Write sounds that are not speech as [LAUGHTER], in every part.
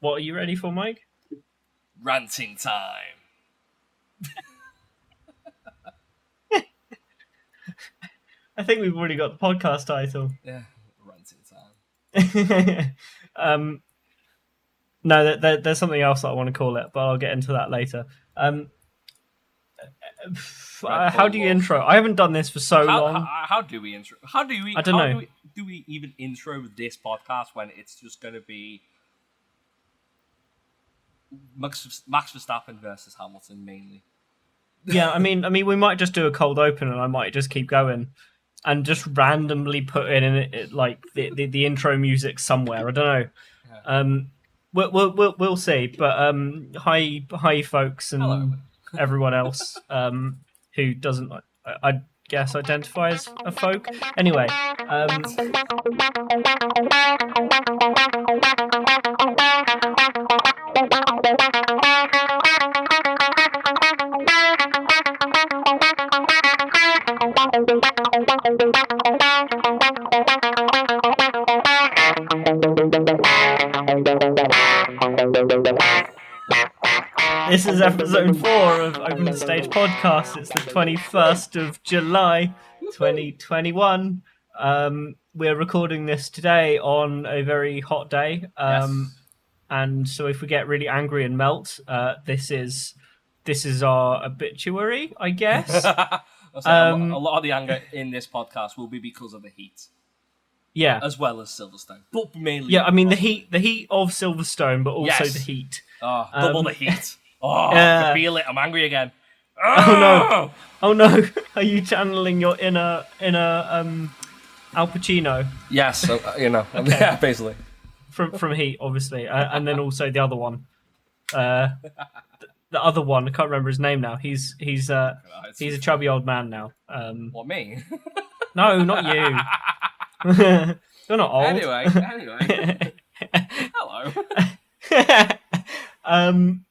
What are you ready for, Mike? Ranting time. [LAUGHS] I think we've already got the podcast title. Yeah, ranting time. [LAUGHS] um, no, there, there, there's something else that I want to call it, but I'll get into that later. Um, uh, how do you intro? I haven't done this for so How, long. how, how do we intro? How do we? I don't know. Do we, do we even intro this podcast when it's just going to be Max, Max Verstappen versus Hamilton mainly? yeah, I mean, I mean, we might just do a cold open, and I might just keep going, and just randomly put in it, it like the, the the intro music somewhere. I don't know. Yeah. Um, we'll we'll we'll, we'll see. But um, hi hi folks and [LAUGHS] everyone else um who doesn't I, I guess identify as a folk. Anyway, um, This is episode four of Open the Stage podcast. It's the 21st of July, 2021. Um, we're recording this today on a very hot day. Um, And so if we get really angry and melt, uh, this is this is our obituary, I guess. [LAUGHS] Yes. Um, a, lot, a lot of the anger in this podcast will be because of the heat, yeah. as well as Silverstone, but mainly. Yeah, I mean the heat the heat of Silverstone, but also Yes. the heat. Oh, double Um, the heat. [LAUGHS] Oh, I can feel it. I'm angry again. Oh, no. Oh no, [LAUGHS] are you channeling your inner inner um Al Pacino? Yes, so, uh, you know, [LAUGHS] yeah, basically. from from Heat, obviously, uh, and then also the other one, uh, the other one. I can't remember his name now. He's he's uh he's a chubby old man now. Um, What me? [LAUGHS] no, not you. You're not old. anyway, anyway. Hello. um,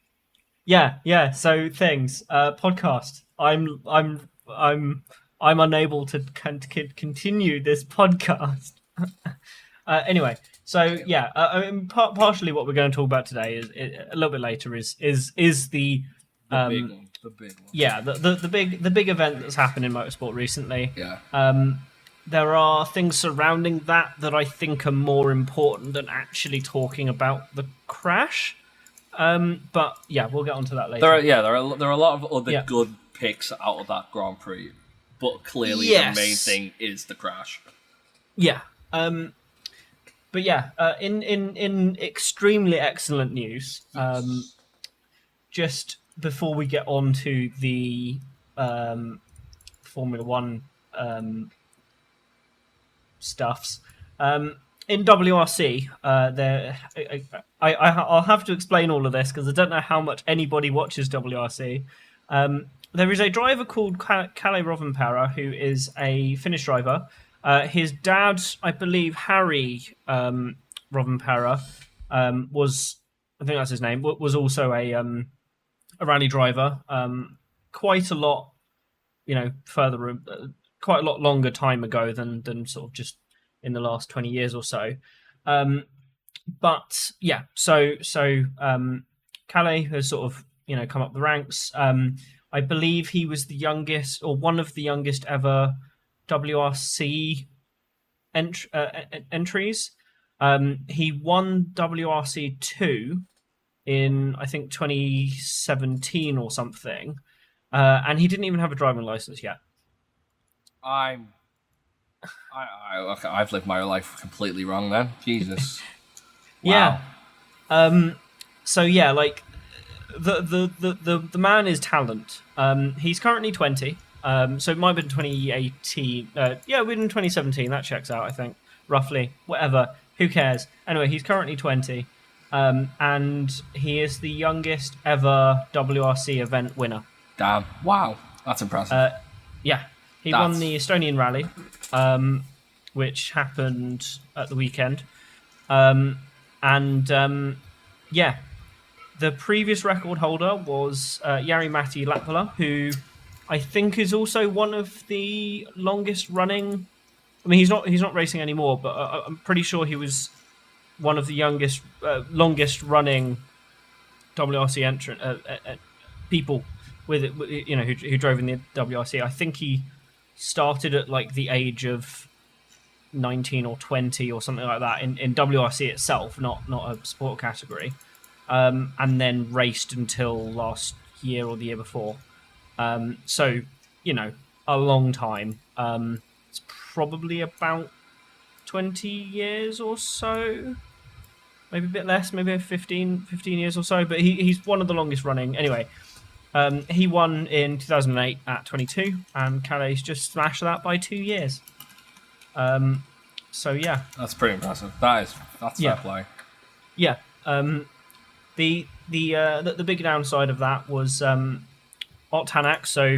yeah, yeah. So things. Uh, podcast. I'm I'm I'm I'm unable to con- con- continue this podcast. [LAUGHS] uh, anyway, so yeah, uh, I mean, par- partially what we're going to talk about today is, a little bit later is is is the The um, big one. The big one. yeah the, the the big the big event that's happened in motorsport recently. Yeah. Um, there are things surrounding that that I think are more important than actually talking about the crash. Um, but yeah, we'll get onto that later. There are yeah, there are there are a lot of other Yeah. good picks out of that Grand Prix, but clearly Yes. the main thing is the crash. Yeah. Um, but yeah, uh, in in in extremely excellent news. Um, just before we get on to the um, Formula One um, stuffs. Um, in WRC, uh, there, I, I, I, I'll have to explain all of this because I don't know how much anybody watches WRC. Um, there is a driver called Ka- Kalle Rovanperä who is a Finnish driver. Uh, his dad, I believe, Harri um, Rovanperä, um, was I think that's his name. Was also a um, a rally driver. Um, quite a lot, you know, further, uh, quite a lot longer time ago than than sort of just in the last twenty years or so. Um, but yeah, so so um, Kalle has sort of you know come up the ranks. Um, I believe he was the youngest or one of the youngest ever WRC ent- uh, entries. Um, he won WRC two in I think 2017 or something, uh, and he didn't even have a driving license yet. I'm. I, I okay, I've lived my life completely wrong then. Jesus. [LAUGHS] Yeah. Um, so yeah, like the the the the, the man is talent. Um, he's currently 20. Um, so it might have been 2018. Uh, yeah, we're in 2017. That checks out, I think, roughly. Whatever. Who cares? Anyway, he's currently 20. Um, and he is the youngest ever WRC event winner. Damn. Wow. That's impressive. Uh, yeah, he won the Estonian Rally, um, which happened at the weekend, um, and um, yeah, the previous record holder was uh, Jari Matti Latvala, who I think is also one of the longest running. I mean, he's not he's not racing anymore, but uh, I'm pretty sure he was one of the youngest, uh, longest running WRC entrant uh, uh, uh, people with it, with- you know, who, who drove in the WRC. I think he started at like the age of 19 or 20 or something like that in, in WRC itself, not not a sport category, um, and then raced until last year or the year before. Um, so, you know, a long time. Um, it's probably about 20 years or so. Maybe a bit less, maybe 15, 15 years or so, but he, he's one of the longest running. Anyway, um, he won in 2008 at 22, and Kalle just smashed that by two years. Um, so yeah, That's pretty impressive. That is that's Yeah. fair play. yeah. Um, the the, uh, the the big downside of that was um, Ott Tänak, so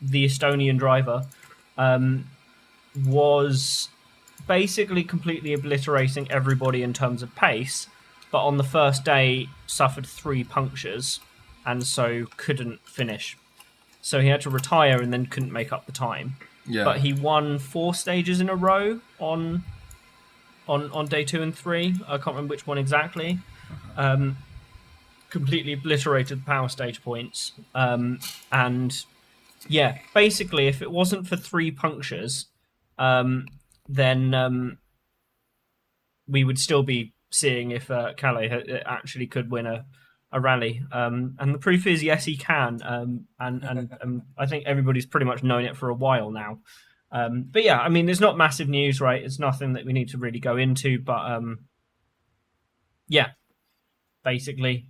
the Estonian driver, um, was basically completely obliterating everybody in terms of pace, but on the first day suffered three punctures, and so couldn't finish. So he had to retire and then couldn't make up the time. Yeah. But he won four stages in a row on on on day two and three. I can't remember which one exactly. Um, completely obliterated the power stage points. Um, and yeah, basically, if it wasn't for three punctures, um, then um, we would still be seeing if uh, Kalle ha- actually could win a, a rally. Um, and the proof is, yes, he can. Um, and and [LAUGHS] um, I think everybody's pretty much known it for a while now. Um, but yeah, I mean, it's not massive news, right? It's nothing that we need to really go into. But um, yeah, basically,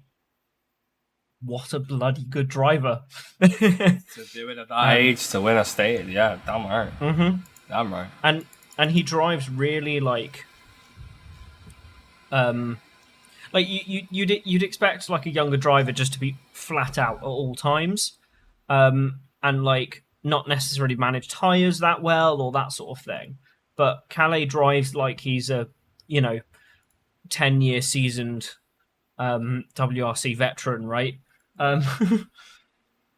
what a bloody good driver. [LAUGHS] to do it at that age to win a stage, yeah, damn right, hmm damn right. and and he drives really like um like you, you you'd you'd expect like a younger driver just to be flat out at all times. Um and like not necessarily manage tires that well or that sort of thing. But Kalle drives like he's a you know 10 year seasoned um WRC veteran right? Um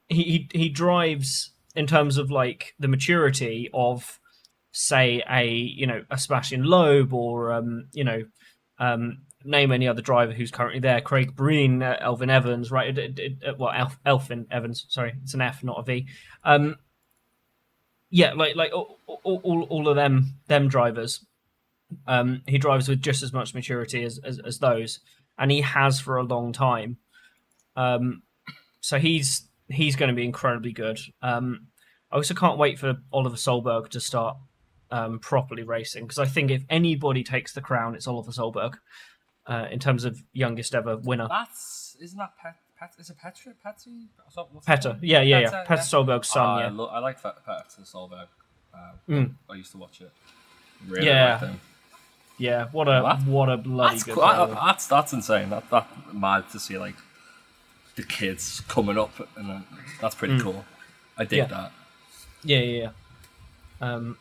he, [LAUGHS] he he drives in terms of like the maturity of say a you know a Sebastian Loeb or um, you know um, name any other driver who's currently there, Craig Breen, uh, Elvin Evans, right? It, it, it, well, Elf, Elfyn Evans, sorry, it's an F, not a V. Um, yeah, like like all, all, all- of them them drivers. Um, he drives with just as much maturity as, as, as those, and he has for a long time. Um, so he's he's going to be incredibly good. Um, I also can't wait for Oliver Solberg to start um, properly racing because I think if anybody takes the crown, it's Oliver Solberg uh, in terms of youngest ever winner. That's isn't that Pet? Pet is it Petra? Petty? Petter, yeah, yeah, yeah. Petter, Petter Solberg's son, I, yeah. lo- I like Petter Solberg. Uh, Mm. I used to watch it. Really Yeah. liked him. Yeah, what a Well, that- what a bloody That's, good cool. I- that's that's insane. That that mad to see like the kids coming up, and then, that's pretty Mm. cool. I dig Yeah. that. Yeah, yeah, yeah. Um,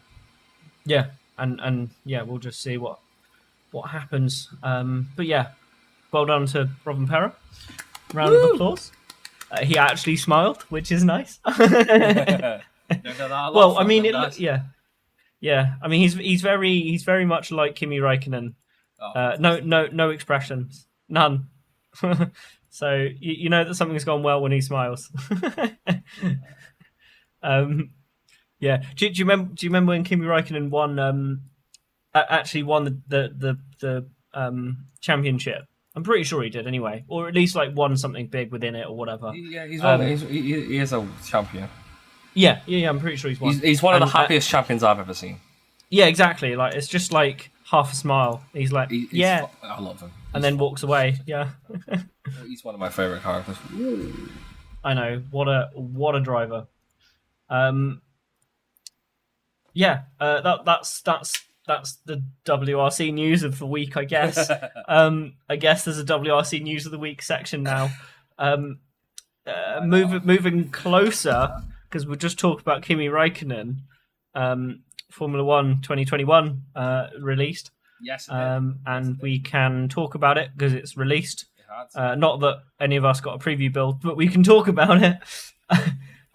yeah, and and yeah, we'll just see what what happens. Um, but yeah, well done to Rovanperä. Round of applause. Uh, he actually smiled, which is nice. [LAUGHS] well, well, I mean, it, yeah, yeah. I mean, he's he's very he's very much like Kimi Räikkönen. Oh, Uh, no, no, no expressions, none. [LAUGHS] so you, you know that something's gone well when he smiles. [LAUGHS] um, yeah. Do, do you remember? Do you remember when Kimi Räikkönen won? Um, a- actually won the the the, the um, championship. I'm pretty sure he did anyway, or at least like won something big within it or whatever. Yeah, he's, Um, one, he's he, he is a champion. Yeah, yeah, yeah. I'm pretty sure he's won. He's, he's one of And, the uh, happiest champions I've ever seen. Yeah, exactly. Like it's just like half a smile. He's like, He- he's yeah, I love him. and then walks away. Yeah. [LAUGHS] He's one of my favorite characters. I know what a what a driver. Um, yeah, uh, that that's that's that's the WRC news of the week, I guess. [LAUGHS] um, I guess there's a WRC news of the week section now. Um, uh, move, moving closer because we'll just talked about Kimi Räikkönen. Um, Formula One 2021 uh, released, yes, um, and we can talk about it because it's released. It. Uh, not that any of us got a preview build, but we can talk about it. [LAUGHS]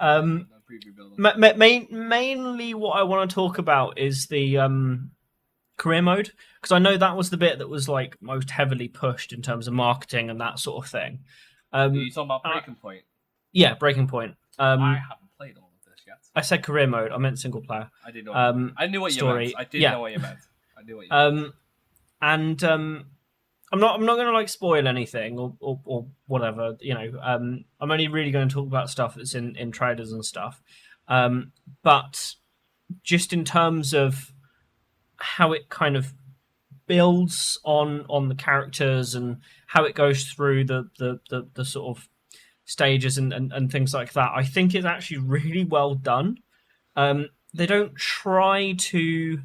um, No preview build. ma- ma- main, mainly, what I want to talk about is the um, career mode because I know that was the bit that was like most heavily pushed in terms of marketing and that sort of thing. Um, you talking about uh, Breaking Point? yeah, Breaking Point. Um, I haven't played all of this yet. I said career mode. I meant single player. I did know. Um, I knew what you story, meant. I did yeah. know what you meant. I knew what you meant. um, and um, I'm not. I'm not going to like spoil anything or, or or whatever. You know, um, I'm only really going to talk about stuff that's in in trailers and stuff. Um, but just in terms of how it kind of builds on on the characters and how it goes through the the the, the sort of stages and, and and things like that. I think it's actually really well done. Um they don't try to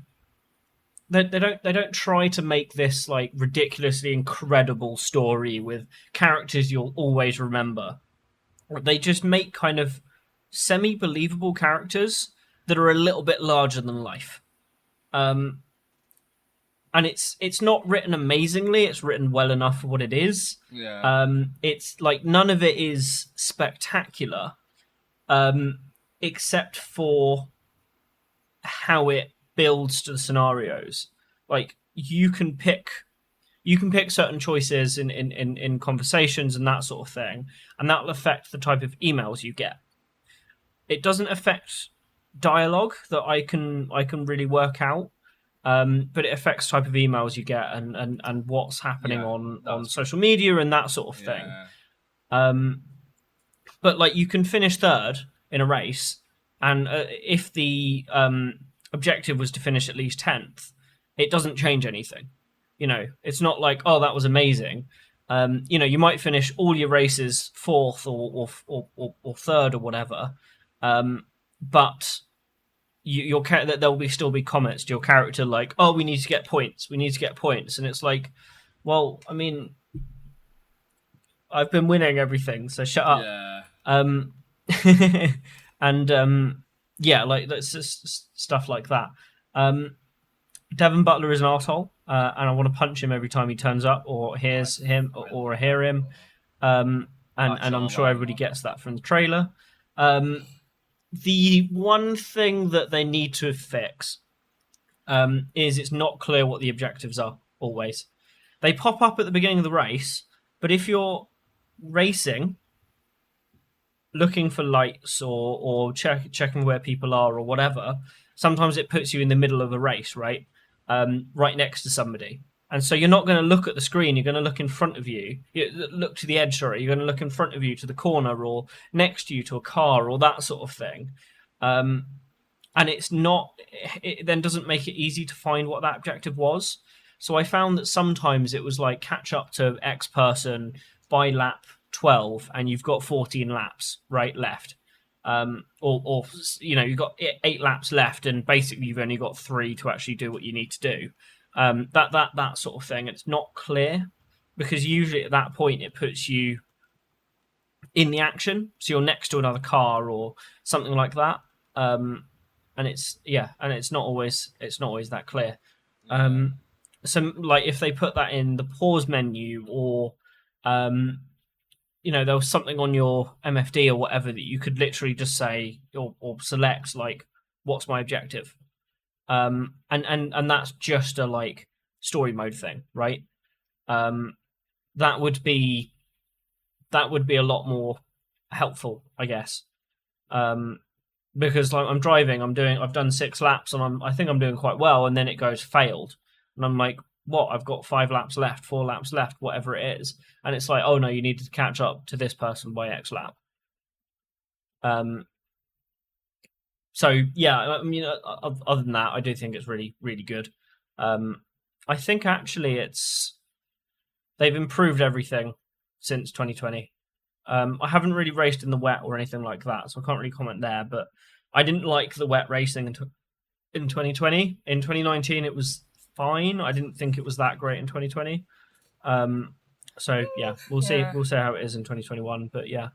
they, they don't they don't try to make this like ridiculously incredible story with characters you'll always remember. They just make kind of semi believable characters that are a little bit larger than life. Um and it's it's not written amazingly it's written well enough for what it is yeah. um, it's like none of it is spectacular, um, except for how it builds to the scenarios. Like you can pick, you can pick certain choices in in in, in conversations and that sort of thing, and that will affect the type of emails you get. It doesn't affect dialogue that I can I can really work out. Um, but it affects type of emails you get and, and, and what's happening Yeah, on, on social media and that sort of thing. yeah. Um, but like you can finish third in a race, and uh, if the um, objective was to finish at least tenth, it doesn't change anything. You know, it's not like oh that was amazing. Um, you know, you might finish all your races fourth or or or, or, or third or whatever, um, but you, your char- that there will be still be comments to your character like oh we need to get points, we need to get points, and it's like, well, I mean, I've been winning everything, so shut up. yeah. Um, [LAUGHS] and um, yeah, like that's just stuff like that. Um, Devon Butler is an asshole, uh, and I want to punch him every time he turns up or hears him or, or hear him. Um, and and I'm sure everybody gets that from the trailer. Um, the one thing that they need to fix um, is it's not clear what the objectives are always. They pop up at the beginning of the race, but if you're racing, looking for lights or or check, checking where people are or whatever, sometimes it puts you in the middle of a race, right? Um, right next to somebody. And so you're not going to look at the screen. You're going to look in front of you. Look to the edge. Sorry, you're going to look in front of you to the corner or next to you to a car or that sort of thing. Um, and it's not. It then doesn't make it easy to find what that objective was. So I found that sometimes it was like catch up to X person by lap 12 and you've got 14 laps right left um or or you know you've got eight laps left and basically you've only got three to actually do what you need to do um that that that sort of thing. It's not clear because usually at that point it puts you in the action. So you're next to another car or something like that. Um and it's yeah and it's not always it's not always that clear. Um so like if they put that in the pause menu or um you know there was something on your mfd or whatever that you could literally just say or, or select like what's my objective um and and and that's just a like story mode thing right? Um that would be that would be a lot more helpful i guess. Um because like i'm driving i'm doing i've done six laps and i'm i think i'm doing quite well and then it goes failed. And i'm like what? I've got five laps left four laps left whatever it is. And it's like oh no you need to catch up to this person by x lap. Um so yeah i mean other than that i do think it's really really good. Um i think actually it's they've improved everything since 2020 um i haven't really raced in the wet or anything like that so i can't really comment there but i didn't like the wet racing in, in 2020 in 2019 it was fine. I didn't think it was that great in 2020 um so yeah we'll see we'll see how it is in 2021 but yeah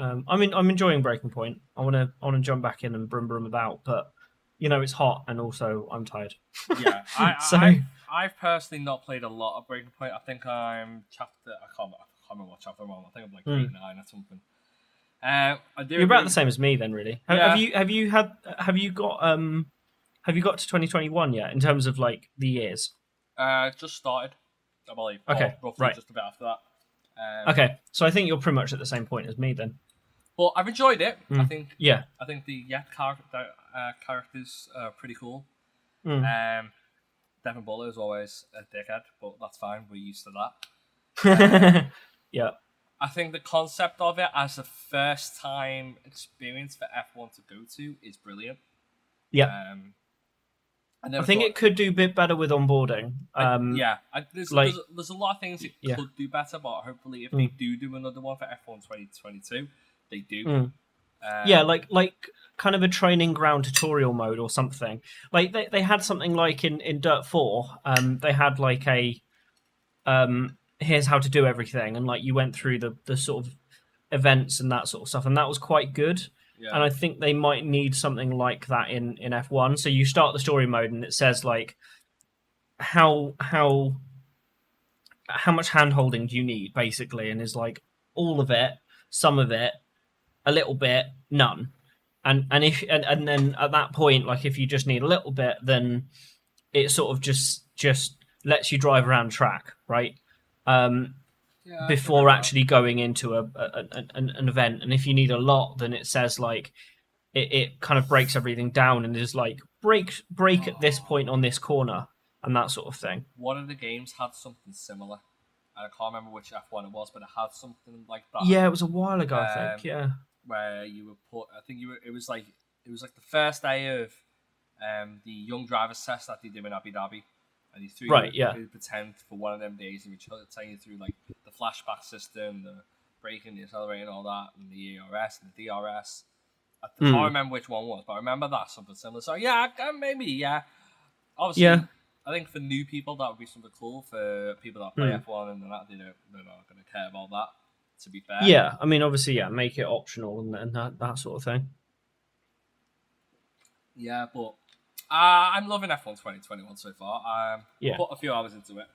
um, I mean, I'm enjoying Breaking Point. I want to, I want to jump back in and brum brum about, but you know, it's hot, and also I'm tired. yeah. I, [LAUGHS] So- I, I've personally not played a lot of Breaking Point. I think I'm chapter. I can't. I can't remember what chapter I'm on. I think I'm like Hmm. eight, nine, or something. Uh, I do. You're about agree- the same as me, then, really. Have, Yeah. have you, have you had, have you got um, have you got to 2021 yet in terms of like the years? Uh, just started, I believe. Okay, roughly right. just a bit after that. Um, Okay, so I think you're pretty much at the same point as me then. But I've enjoyed it. I Mm. think Yeah. I think the Yet character uh, characters are pretty cool. Mm. Um, Devon Butler is always a dickhead, but that's fine. We're used to that. [LAUGHS] yeah. I think the concept of it as a first time experience for F1 to go to is brilliant. Yeah. Um, I, I think thought- it could do a bit better with onboarding. I- Um, yeah, I, there's, like- there's, there's a lot of things it Yeah. could do better, but hopefully, if Mm. they do do another one for F1 2022, they do. Mm. Um, yeah, like like kind of a training ground tutorial mode or something. Like they, they had something like in, in Dirt Four, um, they had like a um here's how to do everything and like you went through the, the sort of events and that sort of stuff and that was quite good. yeah. And I think they might need something like that in, in F one. So you start the story mode and it says like how how how much hand holding do you need basically and is like all of it, some of it, a little bit, none. And and if and, and then at that point, like if you just need a little bit, then it sort of just just lets you drive around track, right? Um, Yeah, before actually going into a, a an, an an event. And if you need a lot, then it says like it, it kind of breaks everything down and is like break break at this point on this corner and that sort of thing. one of the games had something similar. And I can't remember which F1 it was, but it had something like that. Yeah, it was a while ago, I Um, think. Yeah. Where you were put. I think you were. It was like it was like the first day of um, the young drivers test that they do in Abu Dhabi, and you threw Right, you yeah. pretend for one of them days, and you were taking you through like the flashback system, the braking, the accelerating, all that, and the ERS and the DRS. I can't remember which one was, but I remember that something similar. So yeah, maybe yeah. Obviously, Yeah. I think for new people that would be something cool. For people that play Hmm. F1 and that they don't, they're not going to care about that. To be fair, Yeah, I mean, obviously, yeah, make it optional and, and that, that sort of thing. Yeah, but uh, I'm loving F1 2021 so far. Um, Yeah. put a few hours into it.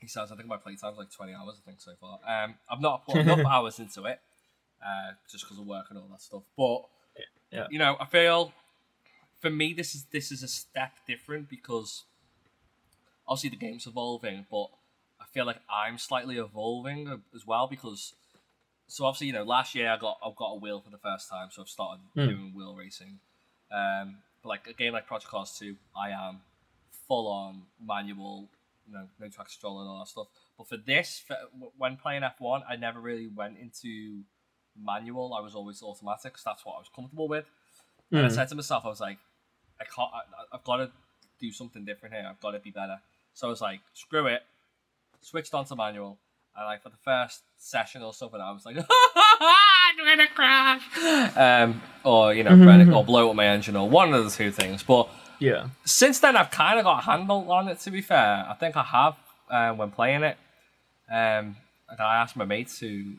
He says I think my playtime's like 20 hours. I think so far. Um, I've not put [LAUGHS] enough hours into it, uh, just because of work and all that stuff. But Yeah. you know, I feel for me this is this is a step different because obviously the game's evolving, but feel like I'm slightly evolving as well because. So obviously, you know, last year I got I've got a wheel for the first time, so I've started Hmm. doing wheel racing. Um, but like a game like Project Cars 2, I am full on manual, you know, no track control and all that stuff. But for this, for, when playing F1, I never really went into manual. I was always automatic that's what I was comfortable with. And I Mm. said to myself, I was like, I can't, I, I've got to do something different here. I've got to be better. So I was like, screw it. Switched on to manual. And like for the first session or something, I was like, I'm gonna crash. Um, or you know, burn it, or blow up my engine, or one of the two things. But Yeah. since then, I've kind of got a handle on it. To be fair, I think I have uh, when playing it. Um, like I asked my mates who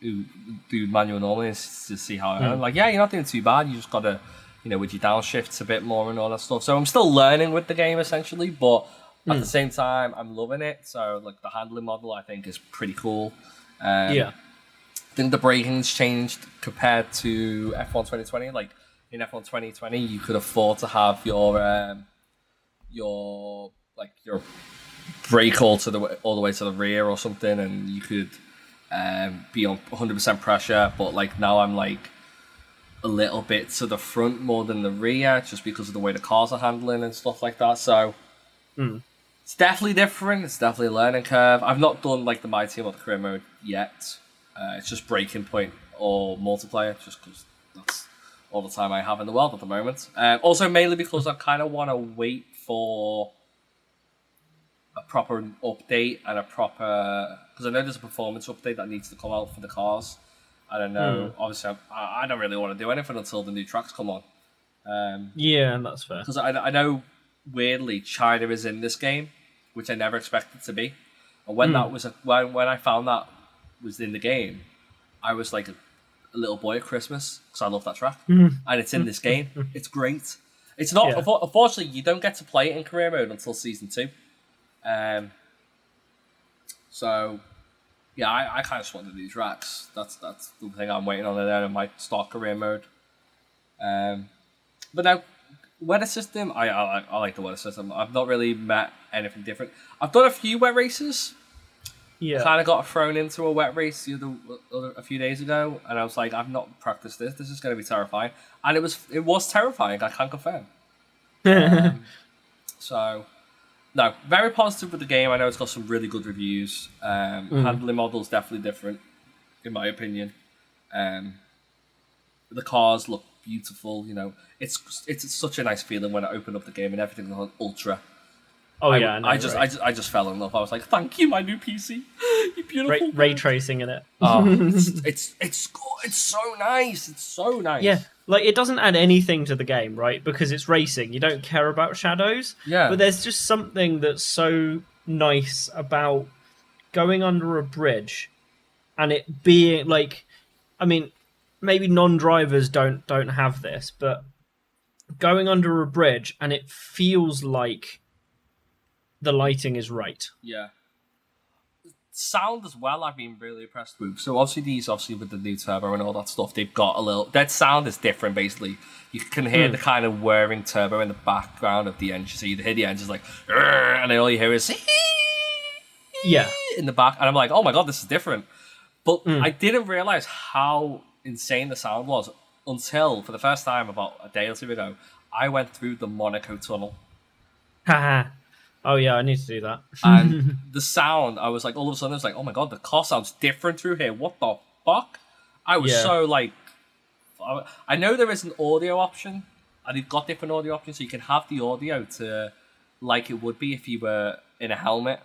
who do manual normally to see how I am. Like, yeah, you're not doing too bad. You just got to, you know, with your downshifts a bit more and all that stuff. So I'm still learning with the game essentially, but at the same time, I'm loving it. So like the handling model, I think is pretty cool. Um, yeah. I think the braking's changed compared to F1 2020. Like in F1 2020, you could afford to have your um, your like your brake all to the way, all the way to the rear or something, and you could um, be on 100% pressure. But like now, I'm like a little bit to the front more than the rear, just because of the way the cars are handling and stuff like that. So. It's definitely different. It's definitely a learning curve. I've not done like the My Team or the career mode yet. Uh, it's just Breaking Point or multiplayer, just because that's all the time I have in the world at the moment. Uh, also, mainly because I kind of want to wait for a proper update and a proper because I know there's a performance update that needs to come out for the cars. I don't know. Obviously, I, I don't really want to do anything until the new tracks come on. Um, Yeah, that's fair. because I, I know weirdly China is in this game, which I never expected to be. And when that was a, when when I found that was in the game, I was like a, a little boy at Christmas because I love that track, and it's in this game. [LAUGHS] It's great. It's not. Yeah. Unfortunately, you don't get to play it in career mode until season two. Um. So, yeah, I, I kind of just want to do tracks. That's that's the thing I'm waiting on, and then I might start career mode. Um, but now weather system, I, I I like the weather system. I've not really met anything different. I've done a few wet races. Yeah. Kind of got thrown into a wet race the other, other a few days ago, and I was like, I've not practiced this. This is going to be terrifying, and it was it was terrifying. I can't confirm. [LAUGHS] Um, so, no, very positive with the game. I know it's got some really good reviews. Um, Handling model's definitely different, in my opinion. Um, the cars look beautiful. You know, it's it's such a nice feeling when I open up the game and everything's on ultra. oh I, yeah. know, I just right. I just I just fell in love. I was like, thank you, my new PC. [LAUGHS] you beautiful. ray, ray tracing in it. [LAUGHS] Oh, [LAUGHS] it's it's it's it's so nice. It's so nice. Yeah, like it doesn't add anything to the game, right? Because it's racing. You don't care about shadows. Yeah. But there's just something that's so nice about going under a bridge and it being like I mean, maybe non-drivers don't don't have this, but going under a bridge and it feels like the lighting is right. Yeah. Sound as well, I've been really impressed with. So obviously these, obviously with the new turbo and all that stuff, they've got a little. That sound is different. Basically, you can hear Hmm. the kind of whirring turbo in the background of the engine. So you hear the engine's like, and then all you hear is Yeah. in the back, and I'm like, oh my god, this is different. But Hmm. I didn't realize how insane the sound was until, for the first time about a day or two ago, I went through the Monaco tunnel. Haha. oh yeah, I need to do that. and [LAUGHS] the sound, I was like, all of a sudden, I was like, oh my god, the car sounds different through here. What the fuck? I was Yeah. so like, I- I know there is an audio option, and you've got different audio options, so you can have the audio to like it would be if you were in a helmet.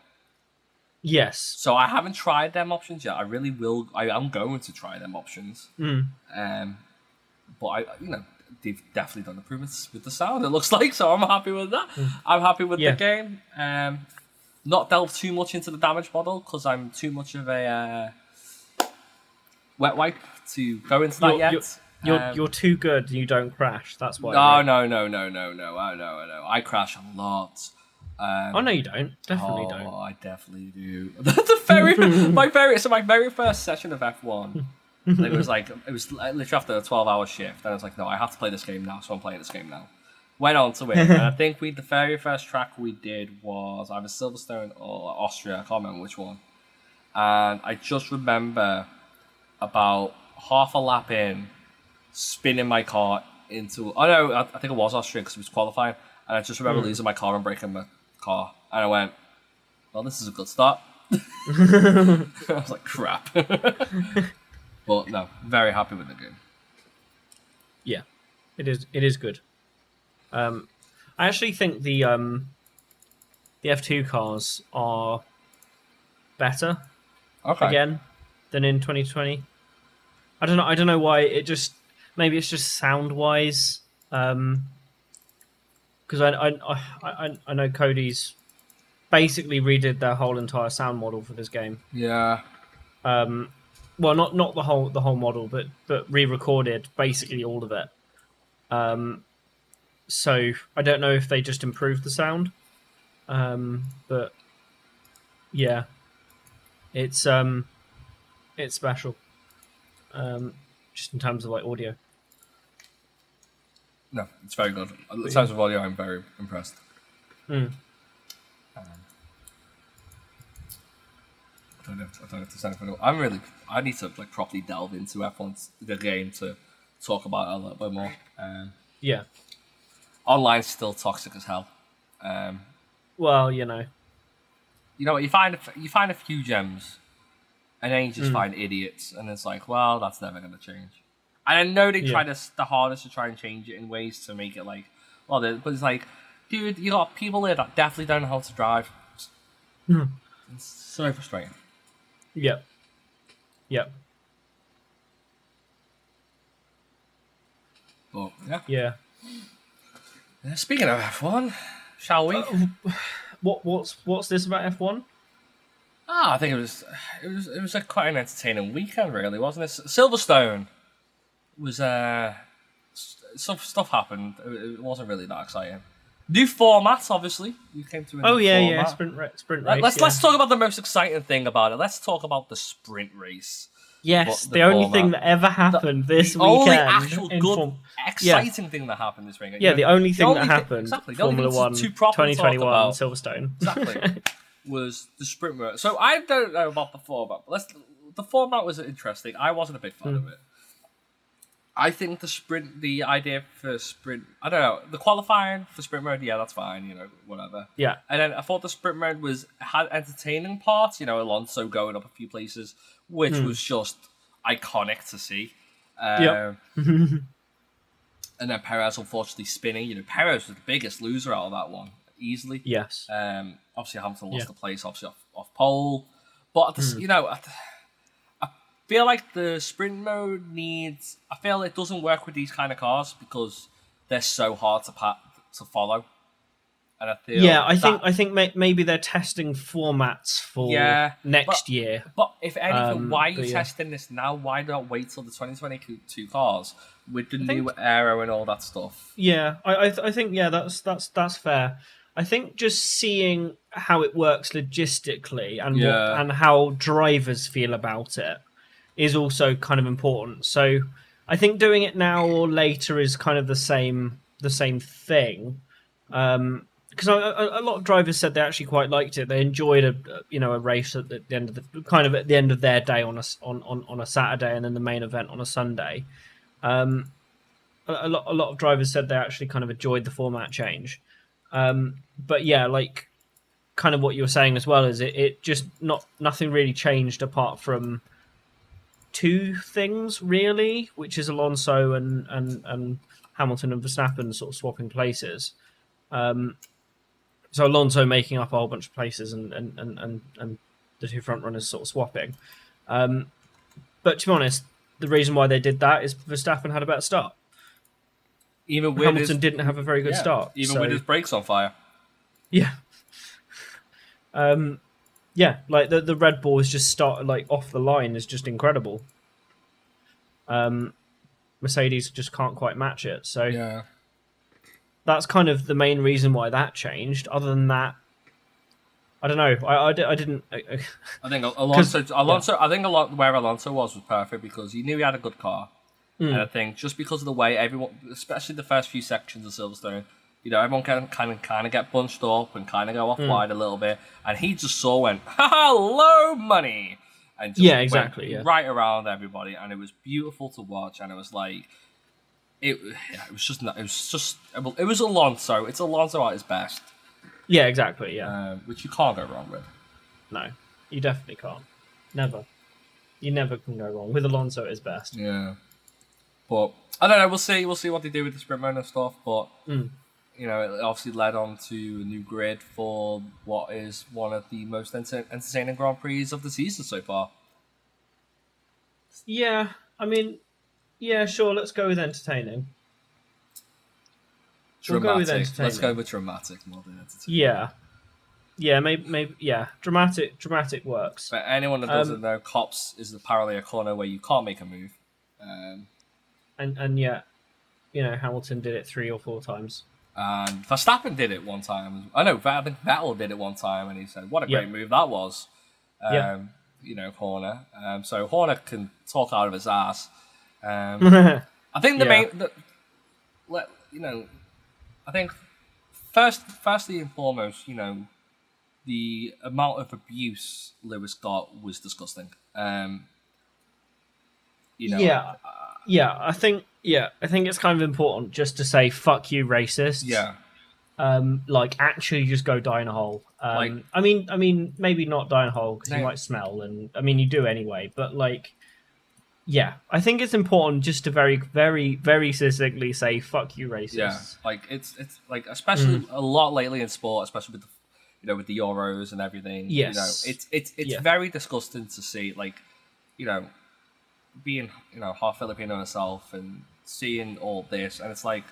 Yes. So I haven't tried them options yet. I really will. I am going to try them options. Mm. Um, but I, you know, they've definitely done improvements with the sound. It looks [LAUGHS] like so. I'm happy with that. I'm happy with Yeah. the game. Um, not delve too much into the damage model because I'm too much of a uh, wet wipe to go into that You're- yet. you're- You're Um, you're too good. You don't crash. That's why. no, right? no, no, no, no, no. I know, I know. I crash a lot. Um, Oh no, you don't. Definitely oh, don't. I definitely do. [LAUGHS] That's the very [LAUGHS] my very so my very first session of F one. it was like it was literally after a twelve hour shift, and I was like, no, I have to play this game now, so I'm playing this game now. Went on to it, and I [LAUGHS] think we the very first track we did was either Silverstone or Austria. I can't remember which one. And I just remember about half a lap in, spinning my car into. Oh no, I, I think it was Austria because it was qualifying, and I just remember losing my car and breaking my car, and I went, "Well, this is a good start." [LAUGHS] [LAUGHS] I was like, "Crap," [LAUGHS] but no, very happy with the game. Yeah, it is. It is good. Um, I actually think the um, the F two cars are better Okay. again than in 2020. I don't know. I don't know why. It just maybe it's just sound wise. Um, because I, I I I know Codies basically redid their whole entire sound model for this game. Yeah. um well not not the whole the whole model but but re-recorded basically all of it um so i don't know if they just improved the sound um but yeah it's um it's special um just in terms of like audio No, it's very good. In terms of audio, I'm very impressed. Mm. Um, I don't know. If, I don't know if there's anything. I'm really. I need to like properly delve into F1 the game to talk about it a little bit more. Um, yeah online's still toxic as hell. Um, well you know you know what? You find you find a few gems, and then you just find idiots, and it's like, well, that's never going to change. And I know they try Yeah. to s- the hardest to try and change it in ways to make it like, well, but it's like, dude, you got people there that definitely don't know how to drive. Hmm. It's so frustrating. yep yep But yeah. yeah Yeah, Speaking of F1, shall we? Uh, what what's what's this about f1 Ah, I think it was it was it was a quite an entertaining weekend, really, wasn't it? Silverstone was uh s- some stuff happened. It, it wasn't really that exciting. New format, obviously. You came to oh yeah yeah sprint ra- sprint race let's yeah. let's talk about the most exciting thing about it. Let's talk about the sprint race. Yes, the the, only format. thing that ever happened this the weekend. only actual good, Form- exciting thing that happened this weekend. yeah, you the only thing only that happened exactly, the Formula One to- to properly talk 2021 about- Silverstone. exactly [LAUGHS] was the sprint race. So I don't know about the format, but let's. The format was interesting. I wasn't a big fan Hmm. of it. I think the sprint, the idea for sprint, I don't know, the qualifying for sprint mode, yeah, that's fine, you know, whatever. yeah, And then I thought the sprint mode was had entertaining parts, you know, Alonso going up a few places, which was just iconic to see. Um, Yep. [LAUGHS] and then Perez unfortunately spinning. You know, Perez was the biggest loser out of that one, easily. yes, Um, obviously Hamilton lost Yeah. the place, obviously off, off pole, but at the, s you know, at the- feel like the sprint mode needs. I feel it doesn't work with these kind of cars because they're so hard to pat to follow. And I feel yeah. I that- think I think may, maybe they're testing formats for Yeah, next but- year. But if anything, Um, why are you yeah. testing this now? Why not wait till the 2022 cars with the think- new aero and all that stuff? Yeah, I I, th- I think yeah, that's that's that's fair. I think just seeing how it works logistically and Yeah. what, and how drivers feel about it is also kind of important. So I think doing it now or later is kind of the same the same thing. Um, because a, a, lot of drivers said they actually quite liked it. They enjoyed a you know a race at the, end of the kind of at the end of their day on a on, on, on a Saturday and then the main event on a Sunday. Um, a, a lot a lot of drivers said they actually kind of enjoyed the format change. Um, but yeah, like kind of what you were saying as well is it, it just not nothing really changed apart from two things really, which is Alonso and and and Hamilton and Verstappen sort of swapping places. Um, so Alonso making up a whole bunch of places and and and and, and the two front runners sort of swapping. Um, but to be honest, the reason why they did that is Verstappen had a better start. Even with Hamilton his, didn't have a very good yeah, start. even so- with his brakes on fire. yeah. [LAUGHS] Um, yeah, like the the Red Bull is just start like off the line is just incredible. Um, Mercedes just can't quite match it, so Yeah. that's kind of the main reason why that changed. Other than that, I don't know. I I, I didn't. I, I- think [LAUGHS] Alonso. Alonso. I think a lot where Alonso was was perfect because he knew he had a good car, Hmm. and I think just because of the way everyone, especially the first few sections of Silverstone, you know, everyone can kind of kind of get bunched up and kind of go off Hmm. wide a little bit, and he just saw went [LAUGHS] hello money, and just Yeah, exactly, yeah. right around everybody, and it was beautiful to watch, and it was like. It, yeah, it was just not- it was just it was Alonso. It's Alonso at his best, yeah, exactly. Yeah, um, which you can't go wrong with. no, you definitely can't. Never. You never can go wrong with Alonso at his best. Yeah, but I don't know. We'll see. We'll see what they do with the sprint mode and stuff. But Mm. You know, it obviously led on to a new grid for what is one of the most enter- entertaining Grand Prix of the season so far. Yeah, I mean, yeah, sure. Let's go with entertaining. We'll go with Dramatic. Let's go with dramatic more than entertaining. Yeah, yeah, maybe, maybe, yeah. Dramatic, dramatic works. For anyone that Um, doesn't know, Copse is apparently a corner where you can't make a move. Um, and and yet, you know, Hamilton did it three or four times. And Verstappen did it one time. I know, I think Vettel did it one time, and he said, "What a Yeah. great move that was." Um, Yeah. You know, Horner. Um, so Horner can talk out of his ass. Um, [LAUGHS] I think the Yeah. main, the, let you know, I think first, firstly and foremost, you know, the amount of abuse Lewis got was disgusting. Um, you know, yeah, yeah. I think, yeah, I think it's kind of important just to say "fuck you, racist." yeah, Um, like actually, just go die in a hole. Um, Like- I mean, I mean, maybe not die in a hole because you might smell, and I mean, you do anyway. But like, yeah, I think it's important just to very, very, very succinctly say "fuck you, racist." yeah. Like it's it's like especially Mm. a lot lately in sport, especially with the you know with the Euros and everything. Yes. you know, it's it's it's Yeah. very disgusting to see like you know being you know half Filipino myself and seeing all this, and it's like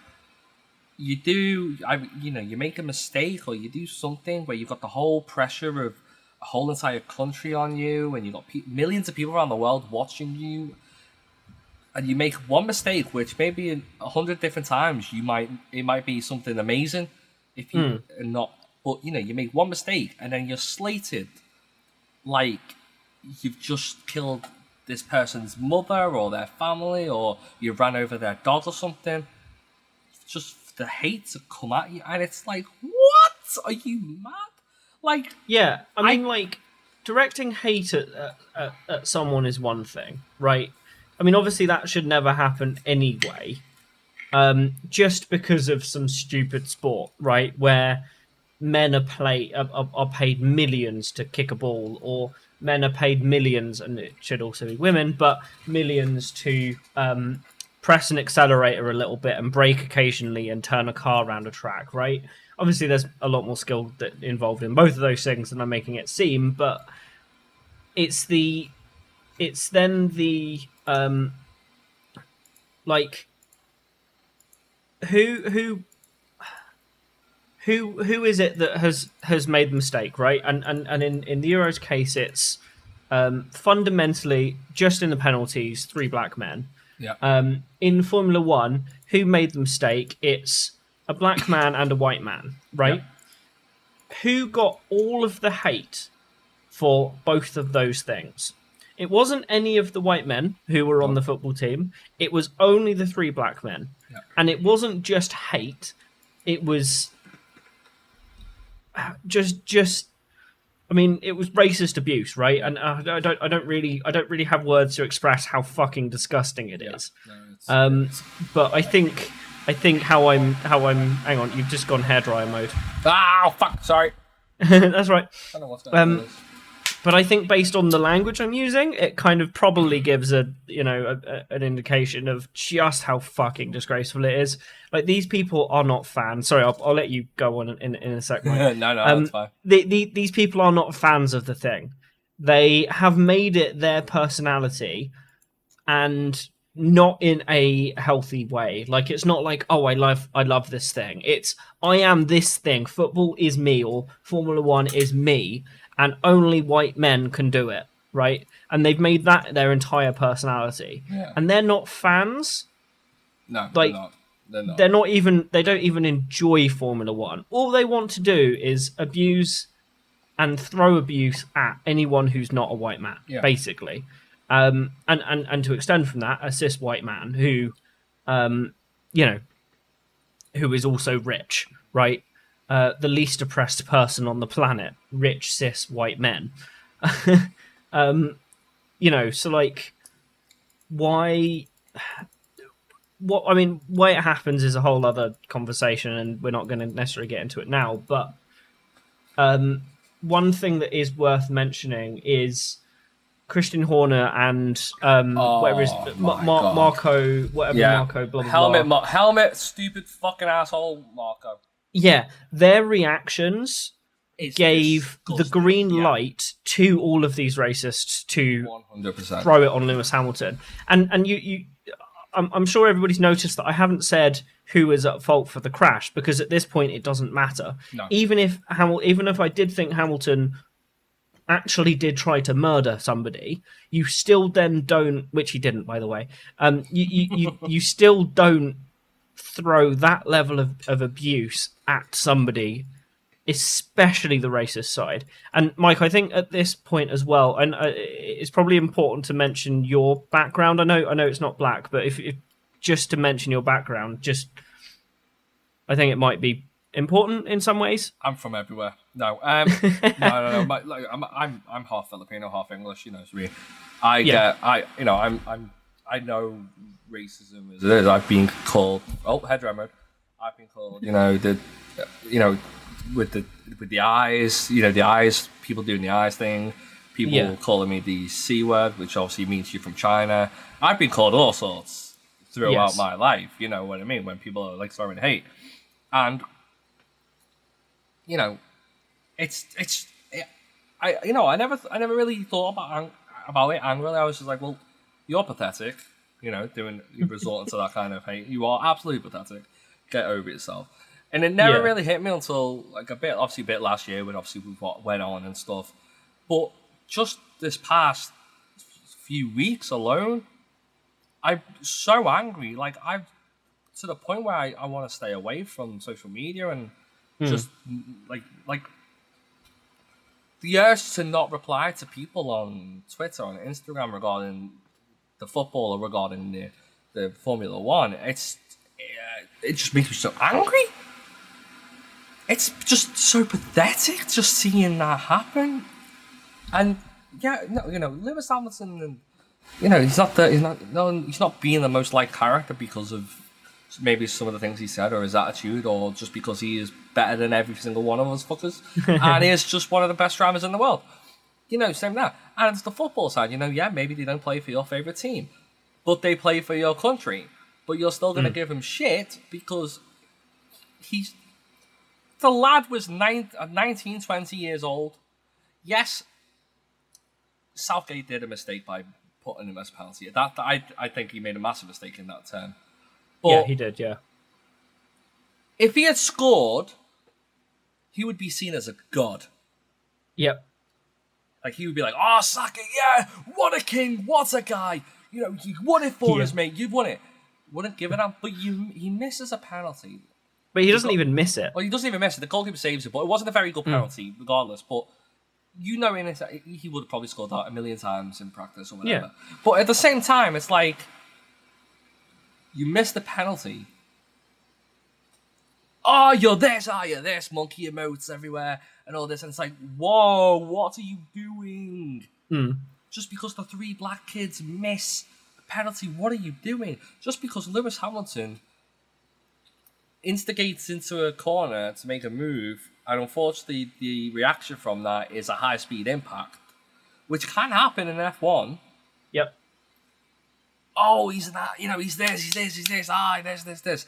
you do I you know you make a mistake or you do something where you've got the whole pressure of a whole entire country on you, and you've got pe- millions of people around the world watching you. And you make one mistake, which maybe a hundred different times you might it might be something amazing, if you hmm. are not. But you know, you make one mistake and then you're slated like you've just killed this person's mother or their family or you ran over their dog or something. Just the hate to come at you, and it's like, what? Are you mad? Like, Yeah, I mean, like directing hate at, at, at, someone is one thing, right? I mean, obviously that should never happen anyway, um, just because of some stupid sport, right? Where men are play are, are paid millions to kick a ball, or men are paid millions, and it should also be women, but millions to um, press an accelerator a little bit and brake occasionally and turn a car around a track, right? Obviously, there's a lot more skill that involved in both of those things than I'm making it seem, but it's the it's then the um like who who who who is it that has has made the mistake right and and, and in in the euros case it's um fundamentally just in the penalties three black men yeah, um in formula one who made the mistake it's a black man and a white man right who got all of the hate for both of those things. It wasn't any of the white men who were on the football team. It was only the three black men. Yeah. And it wasn't just hate. It was just just I mean, it was racist abuse, right? And uh, I don't I don't really I don't really have words to express how fucking disgusting it is. No, it's- Um but I think I think how I'm how I'm hang on, you've just gone hairdryer mode. ah, fuck, sorry. [LAUGHS] That's right. I don't know what's going Um, on. But I think based on the language I'm using, it kind of probably gives a you know a, a, an indication of just how fucking disgraceful it is. Like these people are not fans. Sorry, I'll, I'll let you go on in in a second. [LAUGHS] No, no, um, that's fine. the, the, these people are not fans of the thing. They have made it their personality, and not in a healthy way. Like it's not like oh I love I love this thing. It's I am this thing. Football is me, or Formula One is me, and only white men can do it. Right, and they've made that their entire personality, Yeah. and they're not fans No, like, they're not. They're not. they're not even they don't even enjoy formula one all they want to do is abuse and throw abuse at anyone who's not a white man Yeah. basically um and, and and to extend from that a cis white man who um you know who is also rich right uh the least oppressed person on the planet rich cis white men [LAUGHS] um you know so like why what I mean, why it happens is a whole other conversation, and we're not going to necessarily get into it now. But um, one thing that is worth mentioning is Christian Horner and um, Oh, whatever is Marko, whatever yeah. Marko, blah blah Helmut, blah. Mar- Helmut, stupid fucking asshole, Marko. Yeah, their reactions It's gave the green Yeah. light to all of these racists to One hundred percent. throw it on Lewis Hamilton. And and you you I'm, I'm sure everybody's noticed that I haven't said who is at fault for the crash because at this point it doesn't matter. No. Even if Hamil- even if I did think Hamilton actually did try to murder somebody, you still then don't which he didn't by the way. Um you you, you, you still don't throw that level of, of abuse at somebody especially the racist side. And Mike, I think at this point as well, and uh, it's probably important to mention your background. I know, I know it's not black, but if, if just to mention your background, just I think it might be important in some ways. I'm from everywhere. No, um, [LAUGHS] no, no, no. My, like, I'm, I'm, I'm half Filipino, half English. You know, it's weird. I Yeah. get, I, you know, I'm, I'm, I know racism is. it is. I've been called, oh, head mode. I've been called, you know, the, you know, with the with the eyes, you know, the eyes, people doing the eyes thing. People Yeah. calling me the c word, which obviously means you're from China. I've been called all sorts throughout Yes. my life. You know what I mean? When people are like throwing hate, and you know, it's it's I you know I never I never really thought about about it angrily. I was just like, well, you're pathetic. You know, doing you resorting to that kind of hate. You are absolutely pathetic. Get over yourself. And it never Yeah. really hit me until like a bit, obviously a bit last year when obviously we went on and stuff. But just this past few weeks alone, I'm so angry. Like I've to the point where I, I want to stay away from social media and hmm. just like like the urge to not reply to people on Twitter, on Instagram regarding the football or regarding the, the Formula One, it's uh, it just makes me so angry. It's just so pathetic just seeing that happen. And yeah, no, you know, Lewis Hamilton, and you know, he's not the he's not no, he's not being the most liked character because of maybe some of the things he said or his attitude, or just because he is better than every single one of us fuckers, [LAUGHS] and he is just one of the best drivers in the world. You know, same that. And it's the football side. You know, yeah, maybe they don't play for your favorite team, but they play for your country. But you're still going to mm. give him shit because he's the lad was nine, uh, 19, 20 years old. Yes, Southgate did a mistake by putting him as penalty. That, that I I think he made a massive mistake in that term. But yeah, he did. Yeah. If he had scored, he would be seen as a god. Yep. Like he would be like, "Oh, Saka, yeah, what a king, what a guy! You know, you won it for yeah. us, mate. You've won it." Wouldn't give it up, but you he misses a penalty. But he doesn't even miss it. Well, he doesn't even miss it. The goalkeeper saves it, but it wasn't a very good hmm. penalty, mm. regardless. But you know, in it, he would have probably scored that a million times in practice or whatever. Yeah. But at the same time, it's like you missed the penalty. Oh, you're this, are you? This monkey emotes everywhere and all this, and it's like, whoa, what are you doing? Mm. Just because the three black kids miss a penalty, what are you doing? Just because Lewis Hamilton instigates into a corner to make a move, and unfortunately, the reaction from that is a high speed impact, which can happen in F1. Yep oh, he's that, you know, he's this, he's this, he's this, ah, this, this, this.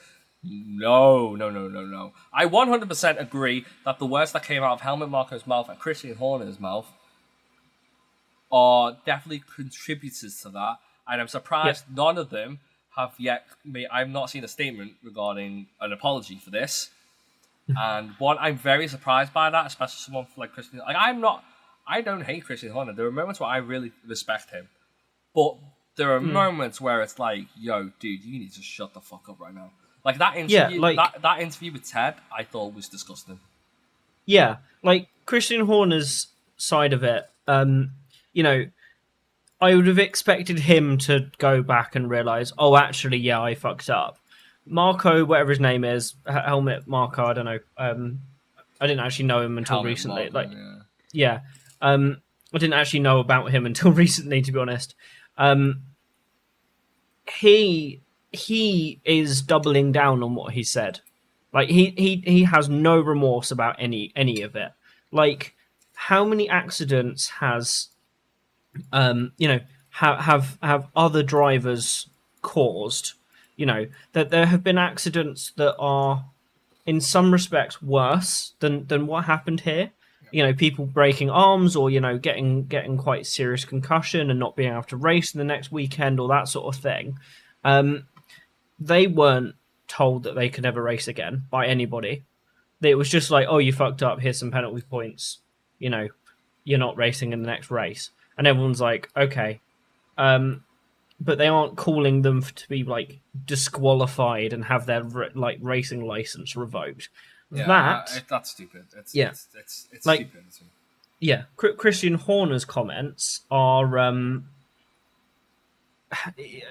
No, no, no, no, no. I 100% agree that the words that came out of Helmut Marko's mouth and Christian Horner's mouth are definitely contributors to that. And I'm surprised yep. none of them have yet made, I've not seen a statement regarding an apology for this. [LAUGHS] and one, I'm very surprised by that, especially someone like Christian. Like, I'm not, I don't hate Christian Horner. There are moments where I really respect him. But there are mm. moments where it's like, yo, dude, you need to shut the fuck up right now. Like that interview, yeah, like, that, that interview with Ted, I thought was disgusting. Yeah, like Christian Horner's side of it, um, you know, I would have expected him to go back and realize, oh, actually, yeah, I fucked up. Marko, whatever his name is, Helmut Marko, I don't know. Um, I didn't actually know him until Helmut recently. like, yeah, yeah um, I didn't actually know about him [LAUGHS] until recently, to be honest. Um, he he is doubling down on what he said. Like he he he has no remorse about any any of it. Like how many accidents has um you know have have have other drivers caused? You know that there have been accidents that are in some respects worse than than what happened here you know people breaking arms or you know getting getting quite serious concussion and not being able to race in the next weekend or that sort of thing um, they weren't told that they could never race again by anybody. It was just like oh you fucked up. Here's some penalty points. You know you're not racing in the next race. And everyone's like okay. Um, but they aren't calling them to be like disqualified and have their like racing license revoked. Yeah, that uh, that's stupid. It's, yeah, it's, it's, it's like, stupid. Yeah, Christian Horner's comments are um, [SIGHS] the,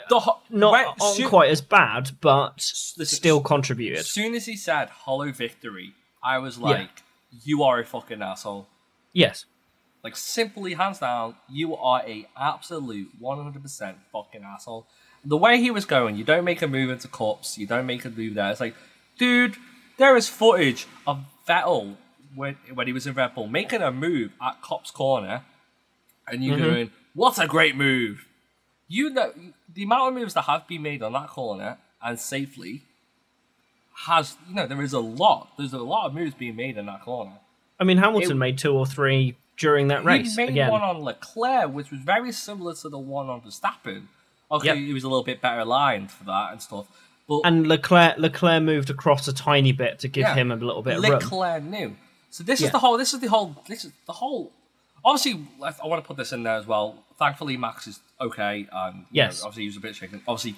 not wait, aren't soon, quite as bad, but still contributed. As soon as he said "hollow victory," I was like, yeah. "You are a fucking asshole." Yes. Like simply hands down, you are a absolute one hundred percent fucking asshole. The way he was going, you don't make a move into Copse, you don't make a move there. It's like, dude, there is footage of Vettel when when he was in Red Bull making a move at Copse Corner, and you mm-hmm. going, "What a great move!" You know the amount of moves that have been made on that corner and safely has you know there is a lot. There's a lot of moves being made in that corner. I mean, Hamilton it, made two or three during that race. He made again. one on Leclerc, which was very similar to the one on Verstappen. Okay, yep. he was a little bit better aligned for that and stuff. But and Leclerc Leclerc moved across a tiny bit to give yeah, him a little bit of Leclerc room. knew. So this yeah. is the whole. This is the whole. This is the whole. Obviously, I want to put this in there as well. Thankfully, Max is okay. And yes, know, obviously, he was a bit shaken. Obviously,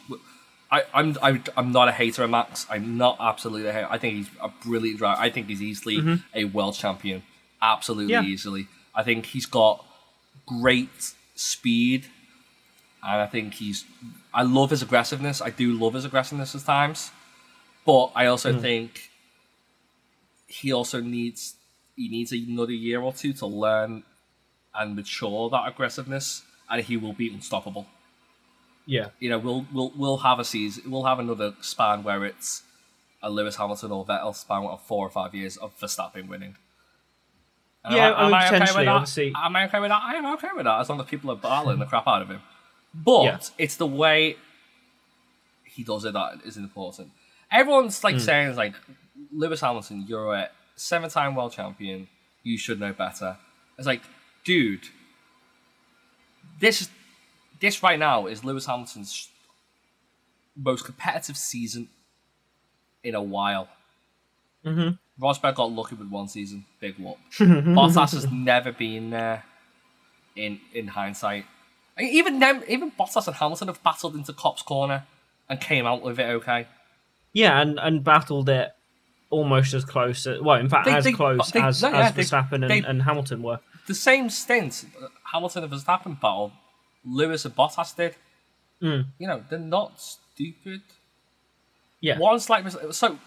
I, I'm I, am i am not a hater of Max. I'm not absolutely a hater. I think he's a brilliant driver. I think he's easily mm-hmm. a world champion. Absolutely yeah. easily. I think he's got great speed, and I think he's. I love his aggressiveness. I do love his aggressiveness at times, but I also think he also needs he needs another year or two to learn and mature that aggressiveness, and he will be unstoppable. Yeah. You know, we'll we'll we'll have a season, we'll have another span where it's a Lewis Hamilton or Vettel span of four or five years of Verstappen winning. And Yeah, am I am okay with that? obviously- Am I okay with that? I am okay with that as long as people are battling the crap out of him. But Yeah. it's the way he does it that is important. Everyone's like hmm. saying like Lewis Hamilton, you're a seven-time world champion. You should know better. It's like, dude, this this right now is Lewis Hamilton's most competitive season in a while. Mm-hmm. Rosberg got lucky with one season, big whoop. [LAUGHS] Bottas has never been there in in hindsight. Even them, even Bottas and Hamilton have battled into Copse corner and came out with it okay. Yeah, and, and battled it almost as close. As, well, in fact, They- as they- close they- as, no, yeah, as Verstappen and, and Hamilton were. The same stint Hamilton and Verstappen battle, Lewis and Bottas did. Mm. You know, they're not stupid. Yeah. One slight mis- so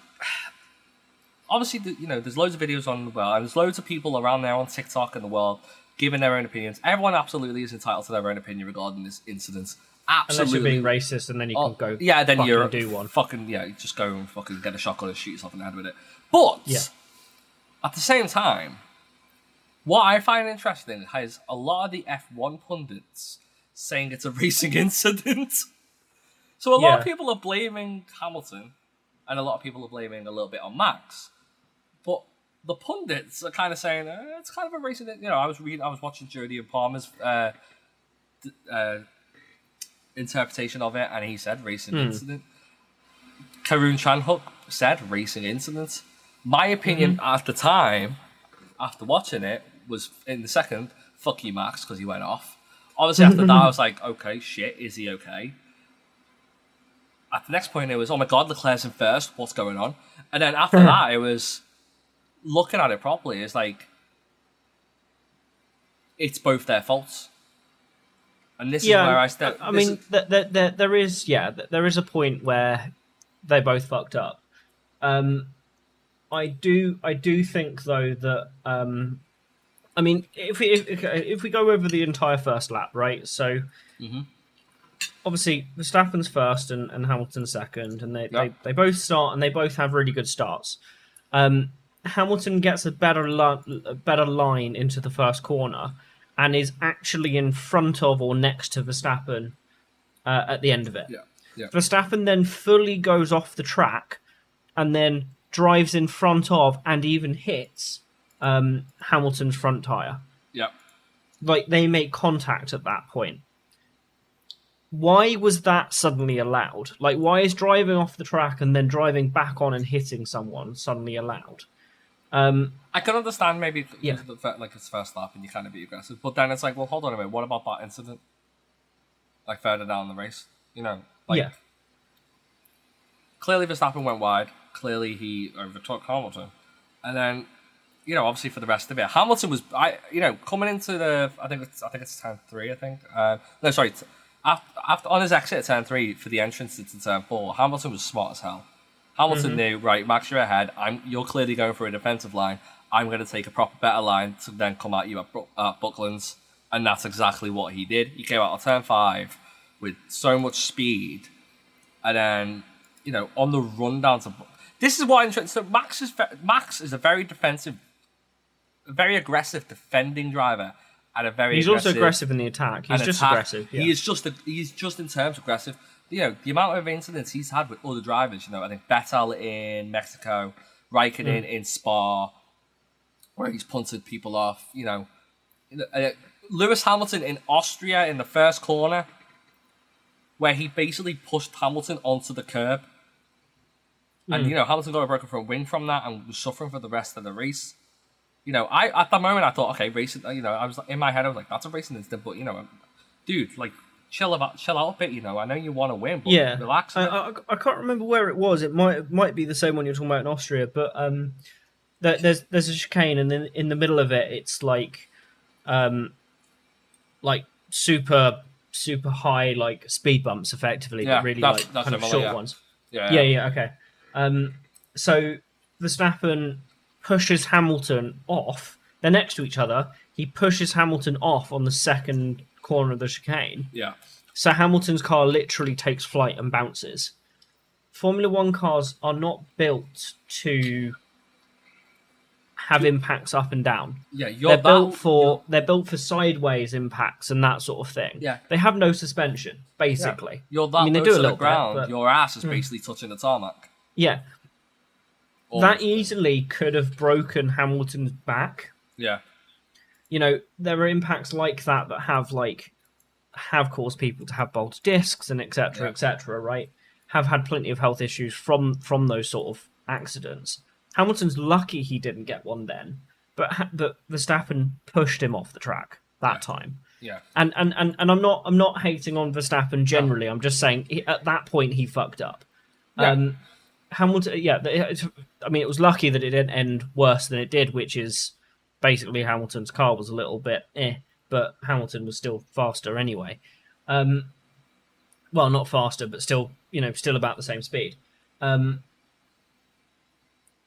[SIGHS] obviously the, you know there's loads of videos on the world and there's loads of people around there on TikTok in the world giving their own opinions. Everyone absolutely is entitled to their own opinion regarding this incident. Unless Absolutely. you're being racist, and then you Oh, can go. yeah, then you're do one. fucking yeah, you just go and fucking get a shotgun and shoot yourself in the head with it. But Yeah. at the same time, what I find interesting is a lot of the F1 pundits saying it's a [LAUGHS] racing incident. So a lot of people are blaming Hamilton, and a lot of people are blaming a little bit on Max. But the pundits are kind of saying eh, it's kind of a racing. Incident. You know, I was reading, I was watching Jolyon Palmer's uh, uh, interpretation of it, and he said racing incident. Karun Chandhok said racing incident. My opinion at the time, after watching it, was in the second, fuck you, Max, because he went off. Obviously, after that, I was like, okay, shit, is he okay? At the next point, it was, oh my god, Leclerc's in first, what's going on? And then after [LAUGHS] that, it was looking at it properly, it's like, it's both their faults. And this yeah, is where I step. I mean, is- th- th- th- there is yeah, th- there is a point where they both fucked up. Um, I do, I do think though that um, I mean, if we if, if we go over the entire first lap, right? So Mhm. obviously Verstappen's first and, and Hamilton's second, and they, Yeah. they they both start and they both have really good starts. Um, Hamilton gets a better li- a better line into the first corner and is actually in front of or next to Verstappen uh, at the end of it. yeah, yeah. Verstappen then fully goes off the track and then drives in front of and even hits um, Hamilton's front tire. Yeah. Like they make contact at that point. Why was that suddenly allowed? Like, why is driving off the track and then driving back on and hitting someone suddenly allowed? Um, I can understand maybe Yeah. the like it's first lap and you kind of be aggressive, but then it's like, well, hold on a minute. What about that incident? Like further down the race, you know, like yeah, clearly Verstappen went wide. Clearly he overtook Hamilton, and then you know, obviously for the rest of it, Hamilton was I you know coming into the I think it's I think it's turn three. I think uh, no, sorry. t- After, after on his exit at turn three for the entrance into turn four, Hamilton was smart as hell. Hamilton knew right, Max, you're ahead. I'm you're clearly going for a defensive line. I'm going to take a proper better line to then come at you at, at Bucklands, and that's exactly what he did. He came out of turn five with so much speed, and then you know on the run down to. This is what interesting. So Max is Max is a very defensive, very aggressive defending driver, and a very he's aggressive, also aggressive in the attack. He's just attack. aggressive. Yeah. He is just a, he's just in terms of aggressive. You know the amount of incidents he's had with other drivers. You know I think Vettel in Mexico, Raikkonen Mm. in Spa, where he's punted people off. You know, uh, Lewis Hamilton in Austria in the first corner, where he basically pushed Hamilton onto the curb. And Mm. you know Hamilton got a broken front wing from that and was suffering for the rest of the race. You know, I at that moment I thought, okay, racing. You know, I was in my head, I was like, that's a racing incident, but you know, dude, like, chill about, chill out a bit. You know, I know you want to win, but yeah, relax. I. I, I can't remember where it was. It might it might be the same one you're talking about in Austria, but um, there, there's there's a chicane, and then in the middle of it, it's like um, like super super high like speed bumps effectively, Yeah, but really that's- like that's kind of short yeah. ones. Yeah, Yeah, yeah, okay. Um, so Verstappen pushes Hamilton off. They're next to each other. He pushes Hamilton off on the second corner of the chicane. yeah. So Hamilton's car literally takes flight and bounces. Formula One cars are not built to have impacts up and down. Yeah, you're They're built for they're built for sideways impacts and that sort of thing. Yeah. They have no suspension, basically. You're that I mean, they do a little bit, ground. but- Hmm. Your ass is basically touching the tarmac. Yeah. Almost. That easily could have broken Hamilton's back. Yeah, you know there are impacts like that that have like have caused people to have bulged discs and etc Yeah. etc right have had plenty of health issues from from those sort of accidents hamilton's lucky he didn't get one then but Ha- but verstappen pushed him off the track that time yeah, and and and, and i'm not i'm not hating on verstappen generally i'm just saying he, at that point he fucked up Yeah. um hamilton yeah it's, i mean it was lucky that it didn't end worse than it did which is basically hamilton's car was a little bit eh but hamilton was still faster anyway. Um well not faster but still you know still about the same speed. Um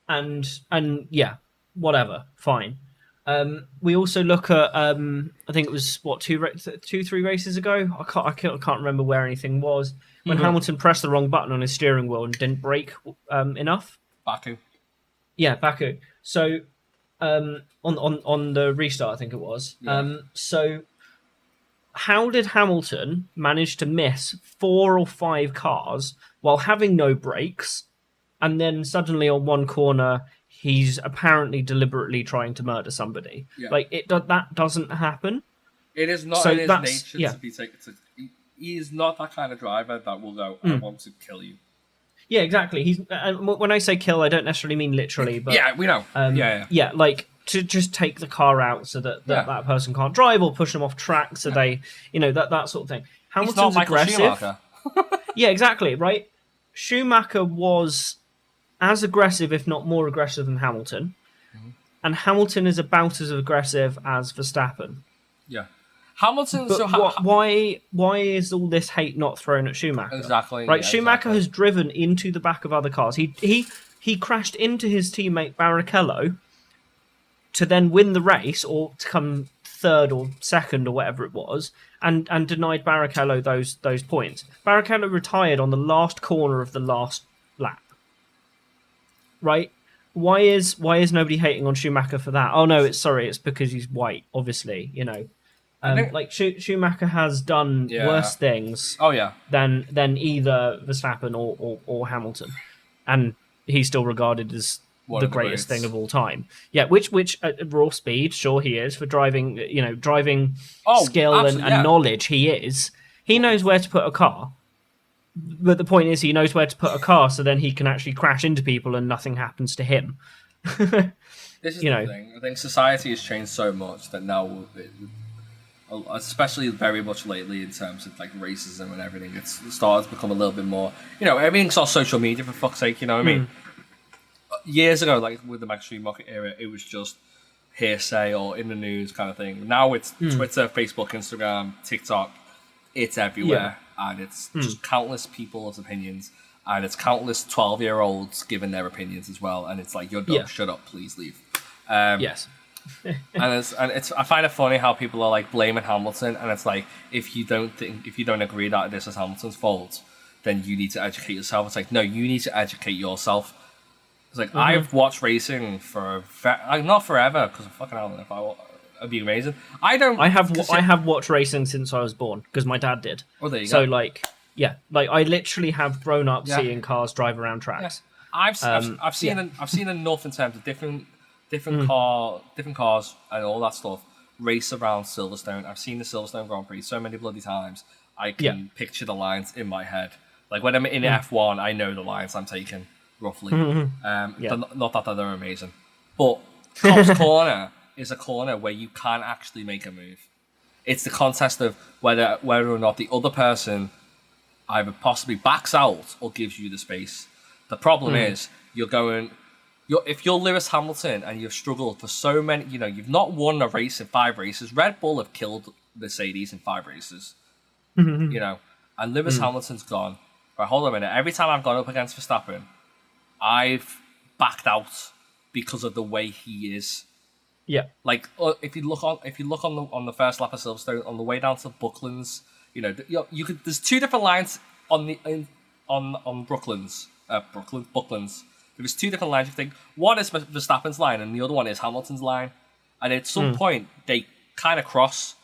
and and yeah whatever fine. Um, we also look at um, I think it was what two two three races ago. I can't I can't remember where anything was when Mhm. Hamilton pressed the wrong button on his steering wheel and didn't brake um, enough. Baku. Yeah, Baku. So um, on on on the restart, I think it was. Yeah. Um, so how did Hamilton manage to miss four or five cars while having no brakes, and then suddenly on one corner he's apparently deliberately trying to murder somebody? Yeah. Like it that doesn't happen. It is not So in his nature yeah. to be taken. To, he, is not that kind of driver that will go. I Mm. want to kill you. Yeah, exactly. He's and when I say kill, I don't necessarily mean literally, but yeah, we know. Um, yeah, yeah. like to just take the car out so that, that Yeah. that person can't drive or push them off track so Yeah. they, you know, that that sort of thing. Hamilton's aggressive. [LAUGHS] Yeah, exactly, right? Schumacher was as aggressive, if not more aggressive than Hamilton. Mm-hmm. And Hamilton is about as aggressive as Verstappen. Yeah. Hamilton. But so ha- what, why why is all this hate not thrown at Schumacher? Exactly. Right, yeah, Schumacher exactly. has driven into the back of other cars. He he he crashed into his teammate Barrichello to then win the race or to come third or second or whatever it was, and and denied Barrichello those those points. Barrichello retired on the last corner of the last lap. Right? Why is why is nobody hating on Schumacher for that? Oh no, it's sorry, it's because he's white. Obviously, you know. Um, like Schu- Schumacher has done Yeah. worse things Oh yeah. than than either Verstappen or, or, or Hamilton, and he's still regarded as the the greatest thing of all time. Yeah, which which at raw speed, sure he is for driving. You know, driving Oh, skill and, and yeah. knowledge. He is. He knows where to put a car. But the point is, he knows where to put a car, so then he can actually crash into people and nothing happens to him. [LAUGHS] This is you the know. thing. I think society has changed so much that now, especially very much lately in terms of like racism and everything, it's started to become a little bit more. You know, everything's on social media for fuck's sake. You know what I mean? Hmm. Years ago, like with the Max market era, it was just hearsay or in the news kind of thing. Now it's hmm. Twitter, Facebook, Instagram, TikTok. It's everywhere, and it's hmm. just countless people's opinions, and it's countless twelve-year-olds giving their opinions as well. And it's like, you're dumb. Yeah. Shut up, please leave. Um, Yes. And it's and it's I find it funny how people are like blaming Hamilton, and it's like if you don't think if you don't agree that this is Hamilton's fault, then you need to educate yourself. It's like no, you need to educate yourself. It's like I've watched racing for like not forever because I fucking hell, if I it'd be amazing. I don't. I have consi- I have watched racing since I was born because my dad did. Oh, there you so go. like yeah, like I literally have grown up Yeah. seeing cars drive around tracks. I've, s- I've, Um, I've seen yeah. en- I've seen enough in terms of different different car different cars and all that stuff race around Silverstone. I've seen the Silverstone Grand Prix so many bloody times. I can Yeah. picture the lines in my head. Like when I'm in F1, I know the lines I'm taking roughly. [LAUGHS] Um, Yeah. not, not that they're amazing, but Copse [LAUGHS] Corner is a corner where you can actually make a move. It's the contest of whether whether or not the other person either possibly backs out or gives you the space. The problem Hmm. is you're going you're, if you're Lewis Hamilton and you've struggled for so many, you know, you've not won a race in five races. Red Bull have killed Mercedes in five races, you know, and Lewis Hamilton's gone. Right, hold on a minute. Every time I've gone up against Verstappen, I've backed out because of the way he is. Yeah. Like uh, if you look on if you look on the on the first lap of Silverstone on the way down to Bucklands, you know, you, you could there's two different lines on the in, on on Brooklands, uh, Brooklyn Bucklands. was two different lines. You think one is Verstappen's line and the other one is Hamilton's line, and at some hmm. point they kind of cross,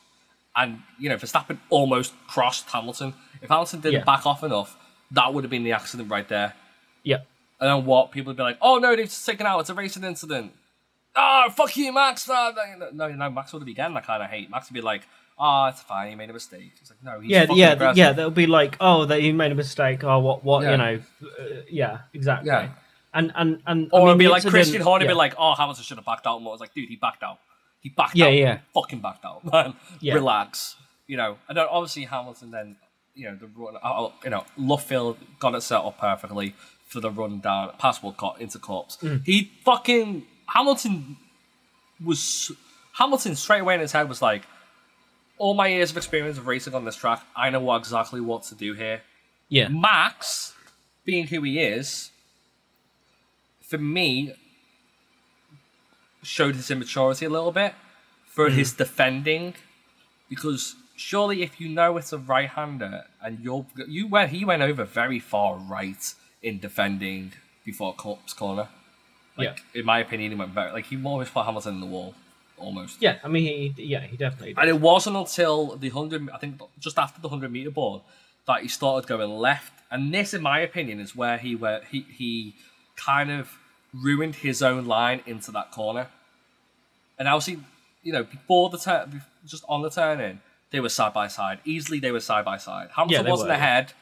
and you know Verstappen almost crossed Hamilton. If Hamilton didn't Yeah. back off enough, that would have been the accident right there. Yeah. And then what? People would be like, "Oh no, they've taken out. It's a racing incident." Oh, fuck you, Max! Ah, no, no, no, no Max would be getting that kind of hate. Max would be like, "Oh, it's fine. He made a mistake." It's like, no, he's Yeah, fucking yeah, aggressive. yeah. They'll be like, oh, that you made a mistake. Oh, what, what, Yeah. you know? Uh, yeah, exactly. Yeah. And and and Or I mean, it'd be like Christian Horner yeah. be like, "Oh, Hamilton should have backed out more." It's like, dude, he backed out. He backed Yeah, out. yeah. Fucking backed out, [LAUGHS] man. Yeah. Relax. You know, and then obviously Hamilton then, you know, the run. Uh, you know, Luffield got it set up perfectly for the run down past Woodcote into Copse. Mm. He fucking Hamilton was Hamilton straight away in his head was like, all my years of experience of racing on this track, I know what, exactly what to do here. yeah, Max, being who he is, for me, showed his immaturity a little bit for hmm. his defending, because surely if you know it's a right-hander and you're you went he went over very far right in defending before Copse corner. Like in my opinion, he went very like he almost put Hamilton in the wall, almost. yeah. I mean, he, yeah, he definitely. Did. And it wasn't until the 100, I think just after the 100 meter board, that he started going left. And this, in my opinion, is where he where he, he kind of ruined his own line into that corner. And obviously, you know, before the turn, just on the turn in, they were side by side. Easily, they were side by side. Hamilton they wasn't were, yeah. ahead,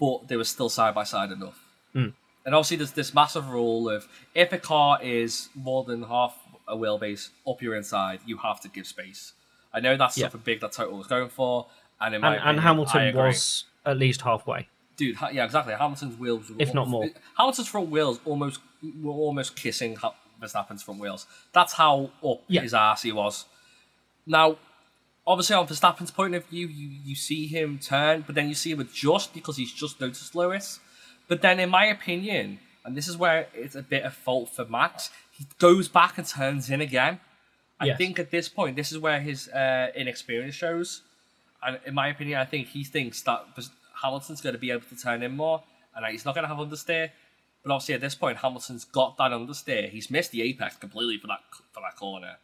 but they were still side by side enough. Hmm. And obviously, there's this massive rule of if a car is more than half a wheelbase up your inside, you have to give space. I know that's Yeah. something big that Toto was going for, and in my and, and opinion, I Hamilton was at least halfway. Dude. Yeah, exactly. Hamilton's wheels, were If not more. Hamilton's front wheels almost were almost kissing Verstappen's front wheels. That's how up Yeah. his ass he was. Now, obviously, on Verstappen's point of view, you you see him turn, but then you see him adjust because he's just noticed Lewis. But then, in my opinion, and this is where it's a bit of fault for Max, he goes back and turns in again. I Yes. think at this point, this is where his uh, inexperience shows. And in my opinion, I think he thinks that Hamilton's going to be able to turn in more, and he's not going to have understeer. But obviously, at this point, Hamilton's got that understeer. He's missed the apex completely for that for that corner,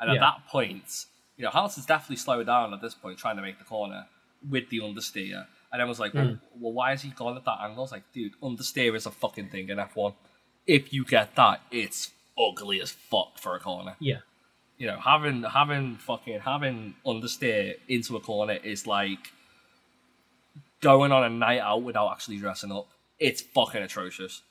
and at Yeah. that point, you know, Hamilton's definitely slowed down at this point, trying to make the corner with the understeer. And I was like, hmm. well, well, why has he gone at that angle? I was like, dude, understeer is a fucking thing in F1. If you get that, it's ugly as fuck for a corner Yeah, you know, having having fucking having understeer into a corner is like going on a night out without actually dressing up. It's fucking atrocious.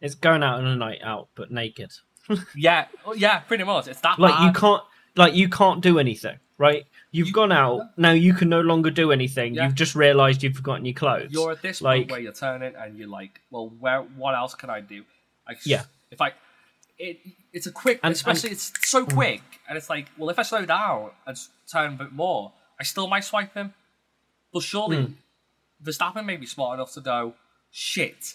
it's going out on a night out, but naked. [LAUGHS] Yeah, oh, yeah, pretty much. It's that Like bad. you can't, like you can't do anything, right? You've gone out now. You can no longer do anything. Yeah. You've just realised you've forgotten your clothes. You're at this like, point where you're turning and you're like, well, where? What else can I do? Like, Yeah. If I, it, it's a quick, And- especially it's so quick, and it's like, well, if I slow down and turn a bit more, I still might swipe him. But surely, Hmm. Verstappen may be smart enough to go shit,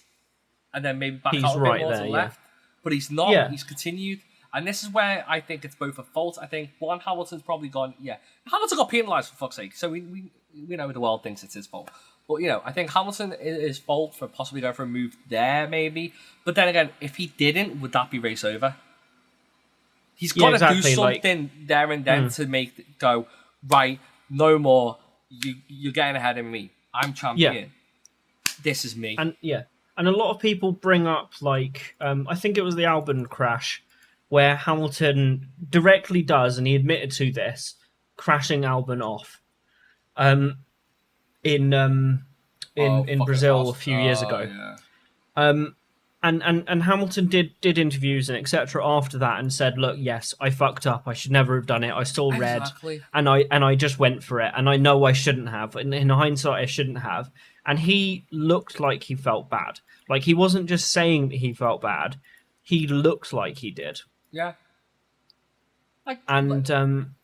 and then maybe back He's out a right bit more to there, the yeah. left. But he's not. Yeah. He's continued. And this is where I think it's both a fault. I think one Hamilton's probably gone. Yeah, Hamilton got penalised for fuck's sake. So we, we we know the world thinks it's his fault. But you know, I think Hamilton is his fault for possibly going for a move there, maybe. But then again, if he didn't, would that be race over? He's got to exactly, do like- something there and then mm. to make go right. No more. You you're getting ahead of me. I'm champion. Yeah. This is me. and yeah, and a lot of people bring up like um, I think it was the Albon crash where Hamilton directly does, and he admitted to this, crashing Albon off, um, in um, in Oh, in Brazil a few years Oh, ago. yeah. Um, and, and and Hamilton did did interviews and etc. after that and said, "Look, yes, I fucked up. I should never have done it. I saw red, Exactly. and I and I just went for it. And I know I shouldn't have. And in hindsight, I shouldn't have." And he looked like he felt bad. Like he wasn't just saying that he felt bad. he looked like he did. Yeah. Like And um,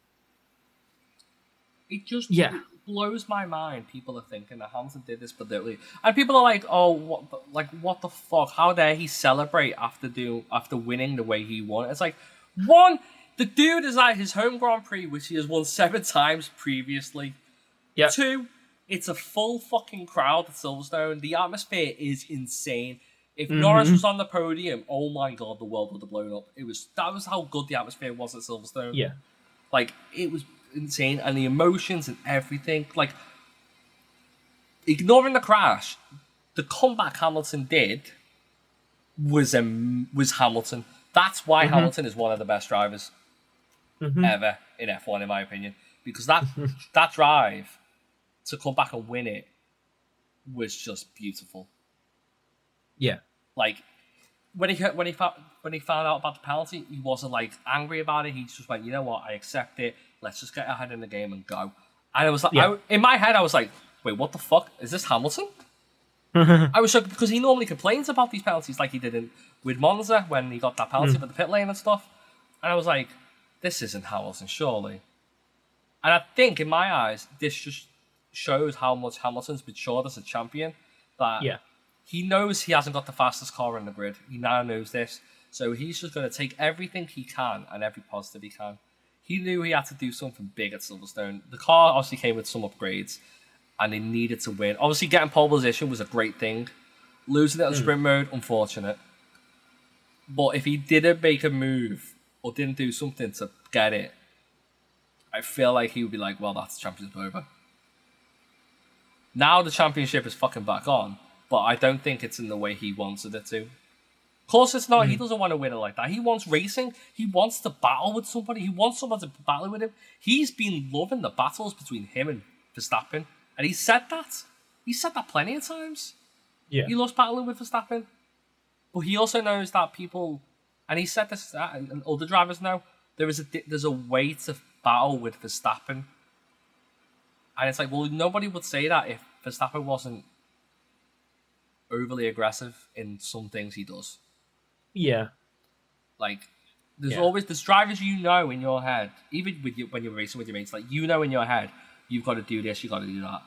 it just Yeah. Blows my mind. People are thinking that Hamilton did this deliberately, and people are like, "Oh, what? The, like, what the fuck? How dare he celebrate after do after winning the way he won?" It's like, one, the dude is at his home Grand Prix, which he has won seven [LAUGHS] times previously. yeah, Two, it's a full fucking crowd at Silverstone. The atmosphere is insane. If mm-hmm. Norris was on the podium, oh my god, the world would have blown up. It was that was how good the atmosphere was at Silverstone. yeah, Like it was insane, and the emotions and everything. Like ignoring the crash, the comeback Hamilton did was um, was Hamilton. That's why Hamilton is one of the best drivers ever in F one, in my opinion, because that [LAUGHS] that drive to come back and win it was just beautiful. yeah, Like when he when he found when he found out about the penalty, he wasn't like angry about it. He just went, you know what, I accept it. Let's just get ahead in the game and go. And it was like, Yeah. I, in my head, I was like, wait, what the fuck is this Hamilton? [LAUGHS] I was shocked because he normally complains about these penalties, like he did in, with Monza when he got that penalty mm. for the pit lane and stuff. And I was like, this isn't Hamilton, surely. And I think, in my eyes, this just shows how much Hamilton's matured as a champion. That yeah, he knows he hasn't got the fastest car in the grid. He now knows this. So he's just going to take everything he can and every positive he can. He knew he had to do something big at Silverstone. The car obviously came with some upgrades and they needed to win. Obviously, getting pole position was a great thing. Losing it on hmm. sprint mode, unfortunate. But if he didn't make a move or didn't do something to get it, I feel like he would be like, well, that's the championship over. Now the championship is fucking back on, but I don't think it's in the way he wanted it to. Of course, it's not. He doesn't want to win it like that. He wants racing. He wants to battle with somebody. He wants someone to battle with him. He's been loving the battles between him and Verstappen, and he said that. He said that plenty of times. yeah, He loves battling with Verstappen, but he also knows that people, and he said this, uh, and and other drivers know there is a there's a way to battle with Verstappen, and it's like, well, nobody would say that if Verstappen wasn't overly aggressive in some things he does. Yeah, Like, there's Yeah. always there's drivers you know in your head, even with you when you're racing with your mates, like you know in your head, you've got to do this, you've got to do that.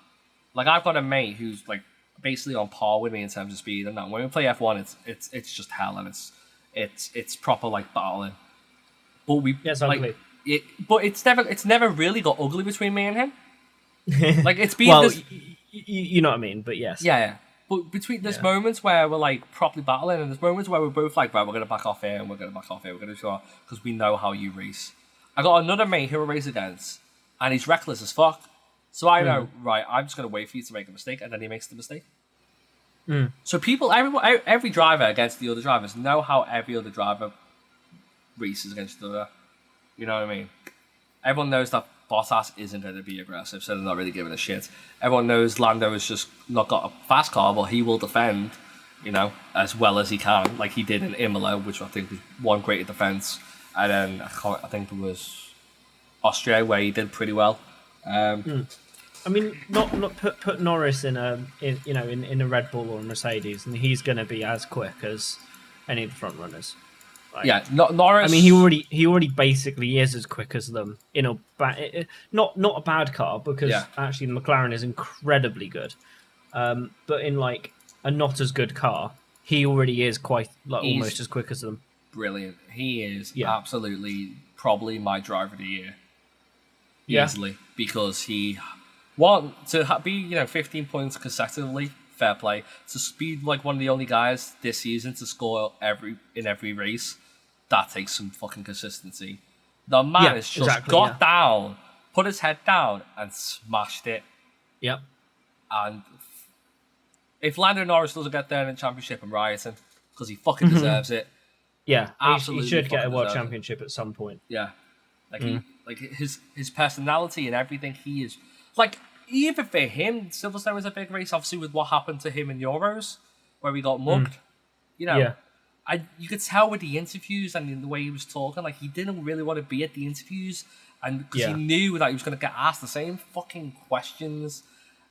Like I've got a mate who's like basically on par with me in terms of speed and that. When we play F1, it's it's it's just hell and it's it's it's proper like battling. But we Yeah, it's like ugly. it, but it's never it's never really got ugly between me and him. [LAUGHS] Like it's been well, this, y- y- you know what I mean, but yes, yeah, yeah. But between there's Yeah. moments where we're like properly battling, and there's moments where we're both like, right, we're gonna back off here, and we're gonna back off here, we're gonna do because we know how you race. I got another mate who I race against, and he's reckless as fuck. So I know, right, I'm just gonna wait for you to make a mistake, and then he makes the mistake. Mm. So people, everyone, every driver against the other drivers know how every other driver races against the other. You know what I mean? Everyone knows that Bottas isn't going to be aggressive, so they're not really giving a shit. Everyone knows Lando has just not got a fast car, but he will defend, you know, as well as he can, like he did in Imola, which I think was one great defense. And then I, I think it was Austria where he did pretty well. Um, I mean, not not put put Norris in a in you know in, in a Red Bull or a Mercedes, and he's going to be as quick as any of the front runners. Like, Yeah, not Norris. I mean, he already he already basically is as quick as them in a ba- not not a bad car because Yeah. actually the McLaren is incredibly good, um, but in like a not as good car, he already is quite like He's- almost as quick as them. brilliant. He is Yeah. absolutely probably my driver of the year. Yeah. Easily. Because he one to be, you know, fifteen points consecutively, fair play. To be like one of the only guys this season to score every in every race, that takes some fucking consistency. The man Yeah, has just exactly, got yeah. down, put his head down, and smashed it. Yep. And if Lando Norris doesn't get there in the championship, I'm rioting because he fucking [LAUGHS] deserves it. Yeah, he- Absolutely he should get a world deserve it. championship at some point. Yeah, like Mm. he, like his his personality and everything. He is like even for him, Silverstone was a big race. Obviously, with what happened to him in Euros, where he got mugged. You know, Mm. Yeah. I you could tell with the interviews and the way he was talking, like he didn't really want to be at the interviews, and because Yeah. he knew that he was going to get asked the same fucking questions,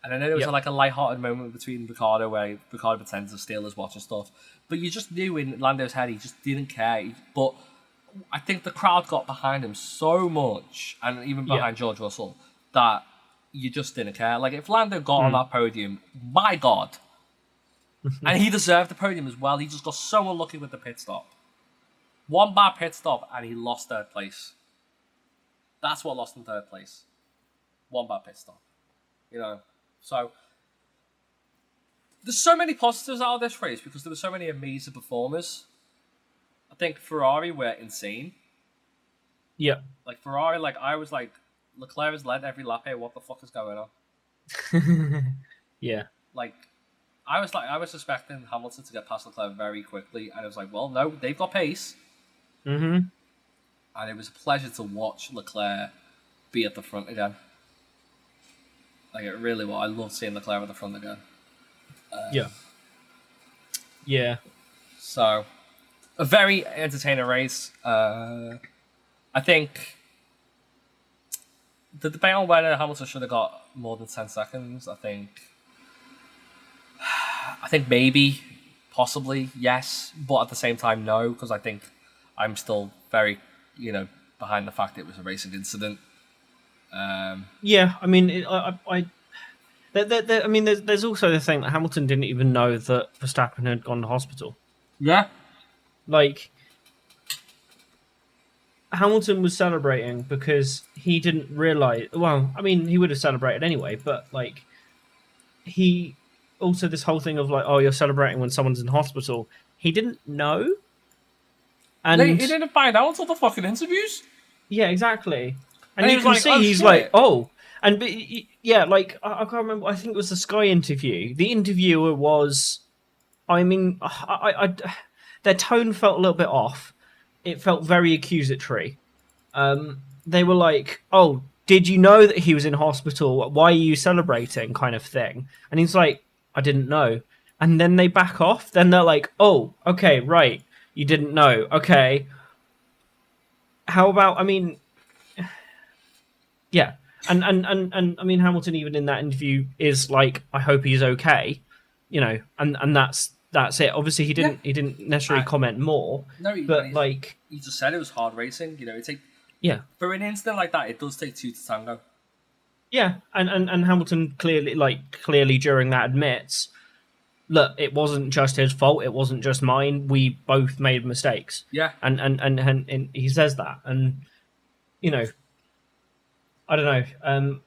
And I know there was Yep. like a light-hearted moment between Ricciardo where Ricciardo pretends to steal his watch and stuff, but you just knew in Lando's head he just didn't care. But I think the crowd got behind him so much, and even behind George Russell, that you just didn't care. Like if Lando got Hmm. on that podium, my God, [LAUGHS] and he deserved the podium as well. He just got so unlucky with the pit stop. One bad pit stop, and he lost third place. That's what lost him third place. One bad pit stop. You know, so there's so many positives out of this race because there were so many amazing performers. I think Ferrari were insane. Yeah. Like Ferrari, like I was like Leclerc has led every lap here. What the fuck is going on? [LAUGHS] yeah. Like I was like I was expecting Hamilton to get past Leclerc very quickly, and I was like, well, no, they've got pace, hmm and it was a pleasure to watch Leclerc be at the front again. Like it really was. I love seeing Leclerc at the front again. Yeah. Yeah. So, a very entertaining race. Uh, I think the debate on whether Hamilton should have got more than ten seconds. I think, [SIGHS] I think maybe, possibly yes, but at the same time no, because I think I'm still very, you know, behind the fact it was a racing incident. Um, Yeah, I mean, it, I, I, I, there, there, there, I mean, there's, there's also the thing that Hamilton didn't even know that Verstappen had gone to hospital. yeah, Like, Hamilton was celebrating because he didn't realize. Well, I mean, he would have celebrated anyway, but like, he also this whole thing of like, oh, you're celebrating when someone's in hospital. He didn't know, and they, he didn't find out until the fucking interviews. Yeah, exactly. And, And you can like, see "Oh, he's shit." like, oh, and but, yeah, like I, I can't remember. I think it was the Sky interview. The interviewer was, I mean, I, I, I- their tone felt a little bit off. It felt very accusatory. Um, they were like, oh, did you know that he was in hospital? Why are you celebrating? Kind of thing. And he's like, I didn't know. And then they back off. Then they're like, oh, okay, right, you didn't know. Okay. How about? I mean, yeah, and and and and I mean Hamilton even in that interview is like, I hope he's okay, you know, and and that's that's it. Obviously, he didn't he didn't necessarily I- comment more, No, he, but he- like, he just said it was hard racing. You know, it take yeah, for an incident like that, it does take two to tango. yeah, and and and Hamilton clearly like clearly during that admits. Look, it wasn't just his fault. It wasn't just mine. We both made mistakes. Yeah, and and and, and, and he says that and you know i don't know um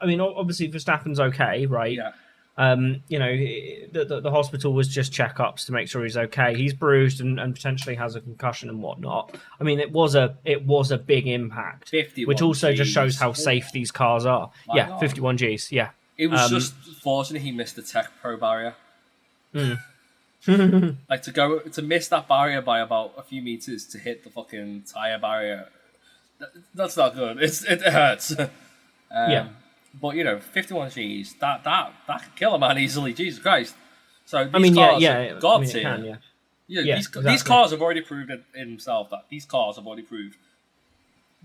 i mean obviously verstappen's okay right yeah. Um you know the, the, the hospital was just checkups to make sure he's okay he's bruised and, and potentially has a concussion and whatnot i mean it was a it was a big impact 51 which also just shows how safe these cars are My yeah God. 51 g's yeah It was Um, just fortunate he missed the Tech Pro barrier. Mm. [LAUGHS] [LAUGHS] like to go to miss that barrier by about a few meters to hit the fucking tire barrier. that- That's not good. It's it hurts. [LAUGHS] um, Yeah. But you know, 51 Gs, that that that could kill a man easily. Jesus Christ. So these i mean yeah cars yeah I mean, can, yeah Yeah, Yeah, these, these cars have already proved it in himself that these cars have already proved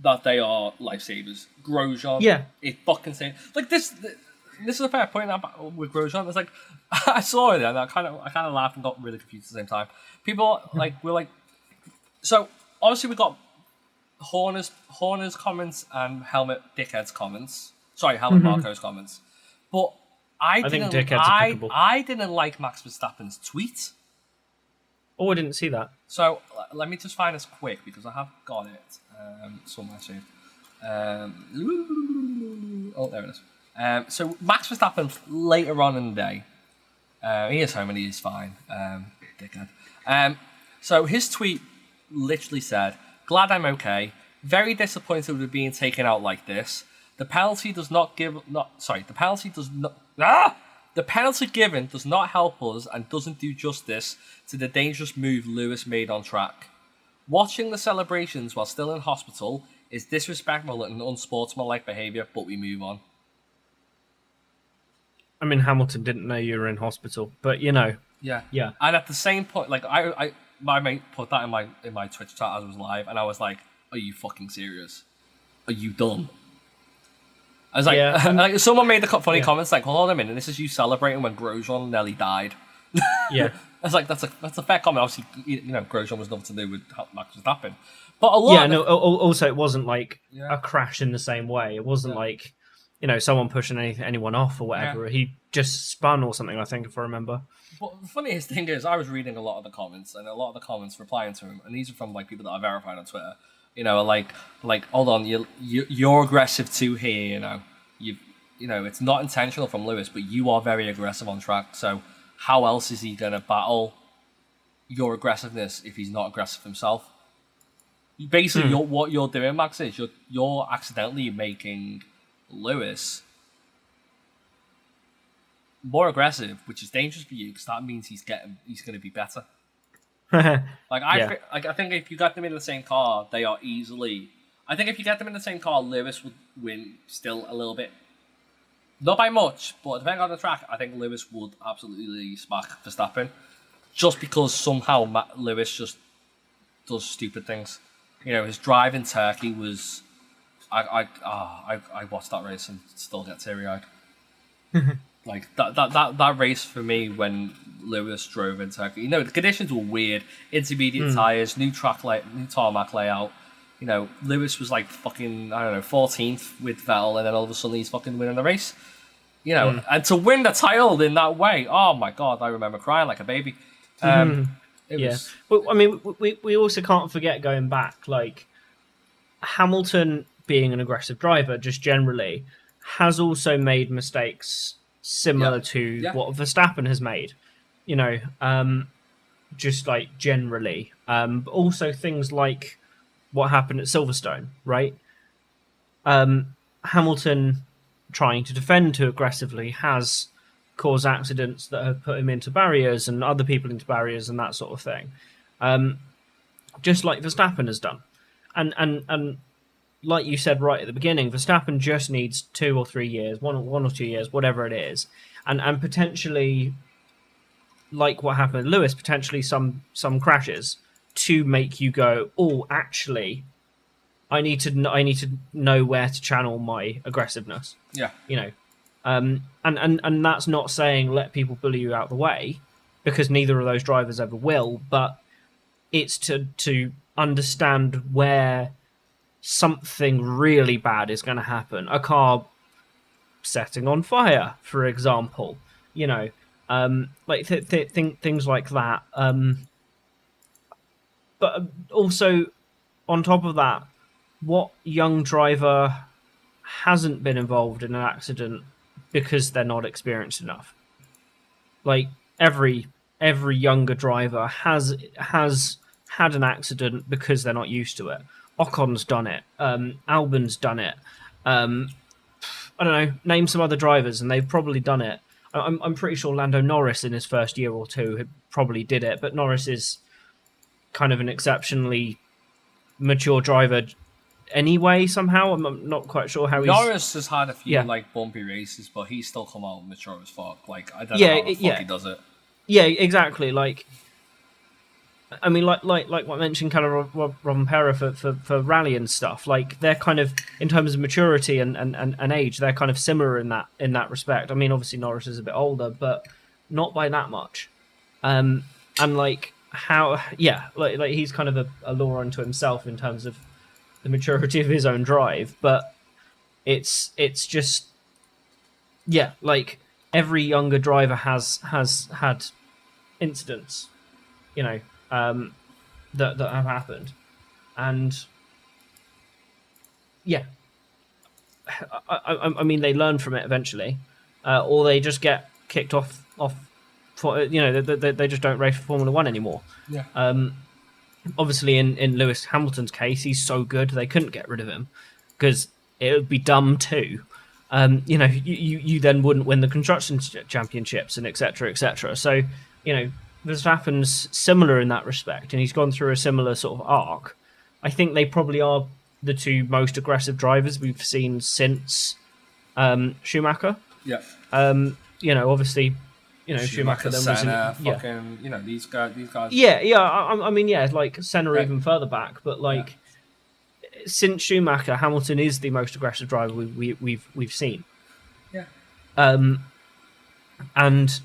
that they are lifesavers. Grosjean, Yeah. it fucking saying like this. This is a fair point with Grosjean. It's like [LAUGHS] I saw it and I kind of I kind of laughed and got really confused at the same time. People [LAUGHS] like were like, so obviously we got Horner's Horner's comments and Helmet Dickhead's comments. Sorry, Helmut Marko's comments, but. I, Mm-hmm. I think didn't. dickhead's I, applicable. I didn't like Max Verstappen's tweet. oh i didn't see that So l- let me just find this quick because I have got it um, somewhere saved. Um, oh, there it is. Um, so Max Verstappen later on in the day, uh, he is home and he's fine. Um, dickhead. Um, so his tweet literally said, "Glad I'm okay. Very disappointed with being taken out like this. The penalty does not give not sorry. The penalty does not ah." The penalty given does not help us and doesn't do justice to the dangerous move Lewis made on track. Watching the celebrations while still in hospital is disrespectful and unsportsmanlike behaviour, but we move on. i mean hamilton didn't know you were in hospital but you know Yeah. yeah And at the same point, like I, I, my mate put that in my in my Twitch chat as it was live, and I was like, "Are you fucking serious? Are you done?" I was like, Yeah. [LAUGHS] like someone made the funny Yeah. comments like, "Hold on a minute, this is you celebrating when Grosjean nearly died." Yeah. [LAUGHS] I was like, "That's a that's a fair comment." Obviously, you know, Grosjean was nothing to do with how Max Verstappen, but a lot. yeah, no. al- Also, it wasn't like Yeah. a crash in the same way. It wasn't like you know someone pushing any, anyone off or whatever. He just spun or something. I think, if I remember. But the funniest thing is, I was reading a lot of the comments, and a lot of the comments replying to him, and these are from like people that I verified on Twitter. You know, like, like, hold on, you, you you're aggressive too here. You know, you, you know, it's not intentional from Lewis, but you are very aggressive on track. So, how else is he gonna battle your aggressiveness if he's not aggressive himself? You- Basically, hmm. you're, what you're doing, Max, is you're you're accidentally making Lewis more aggressive, which is dangerous for you because that means he's getting he's going to be better. [LAUGHS] Like I, Yeah. like I think if you got them in the same car, they are easily. I think if you get them in the same car, Lewis would win still a little bit, not by much, but depending on the track, I think Lewis would absolutely smack Verstappen, just because somehow Ma- Lewis just does stupid things. You know, his drive in Turkey was. I I ah I, I watched that race and still get teary eyed. [LAUGHS] like that, that that that race for me when Lewis drove in Turkey. You know, the conditions were weird. Intermediate hmm. tires, new track lay, new tarmac layout. You know, Lewis was like fucking I don't know, fourteenth with Vettel, and then all of a sudden he's fucking winning the race. You know, hmm. and to win the title in that way, oh my god, I remember crying like a baby. Hmm. Um, it Yeah. was Well, I mean, we we also can't forget going back, like Hamilton being an aggressive driver, just generally, has also made mistakes similar to Yeah. what Verstappen has made. You know, um, just like generally. Um, but also things like what happened at Silverstone, right? Um, Hamilton trying to defend too aggressively has caused accidents that have put him into barriers and other people into barriers and that sort of thing. Um, just like Verstappen has done. And and and like you said right at the beginning, Verstappen just needs two or three years, one or one or two years, whatever it is, and and potentially, like what happened, with Lewis, potentially some some crashes to make you go, oh, actually, I need to I need to know where to channel my aggressiveness yeah. you know um and and and that's not saying let people bully you out the way because neither of those drivers ever will but it's to to understand where something really bad is going to happen a car setting on fire for example you know um like th- th- th- things like that um but um, also on top of that what young driver hasn't been involved in an accident because they're not experienced enough. Like every every younger driver has has had an accident because they're not used to it. Ocon's done it. Um, Albon's done it. Um, I don't know. Name some other drivers, and they've probably done it. I'm I'm pretty sure Lando Norris in his first year or two had probably did it, but Norris is kind of an exceptionally mature driver anyway. Somehow, I'm- not quite sure how he's. Norris has had a few Yeah. like bumpy races, but he's still come out mature as fuck. Like I don't Yeah, know how the it- fuck yeah. he does it. Yeah, exactly. Like, I mean, like, like, like what I mentioned, kind of Rob, Rob, for, for, for rally and stuff. Like, they're kind of in terms of maturity and, and, and, and age, they're kind of similar in that in that respect. I mean, obviously Norris is a bit older, but not by that much. Um, and like how, yeah, like, like he's kind of a, a law unto himself in terms of the maturity of his own drive, but it's it's just yeah, like every younger driver has has had incidents, you know, um, that that have happened, and yeah, I, I, I mean they learn from it eventually, uh, or they just get kicked off off for you know they, they, they just don't race for Formula One anymore. Yeah. Um, obviously, in in Lewis Hamilton's case, he's so good they couldn't get rid of him because it would be dumb too. Um, you know, you, you, you then wouldn't win the construction championships and etc. etc. So, you know, Verstappen's similar in that respect, and he's gone through a similar sort of arc. I think they probably are the two most aggressive drivers we've seen since um, Schumacher. Yeah. Um, you know, obviously, you know Schumacher, Schumacher, then was in, yeah, fucking, you know, these guys, these guys. yeah, yeah. I, I- mean, yeah, like Senna even further back, but like, since Schumacher, Hamilton is the most aggressive driver we, we, we've we've seen. Yeah. Um, and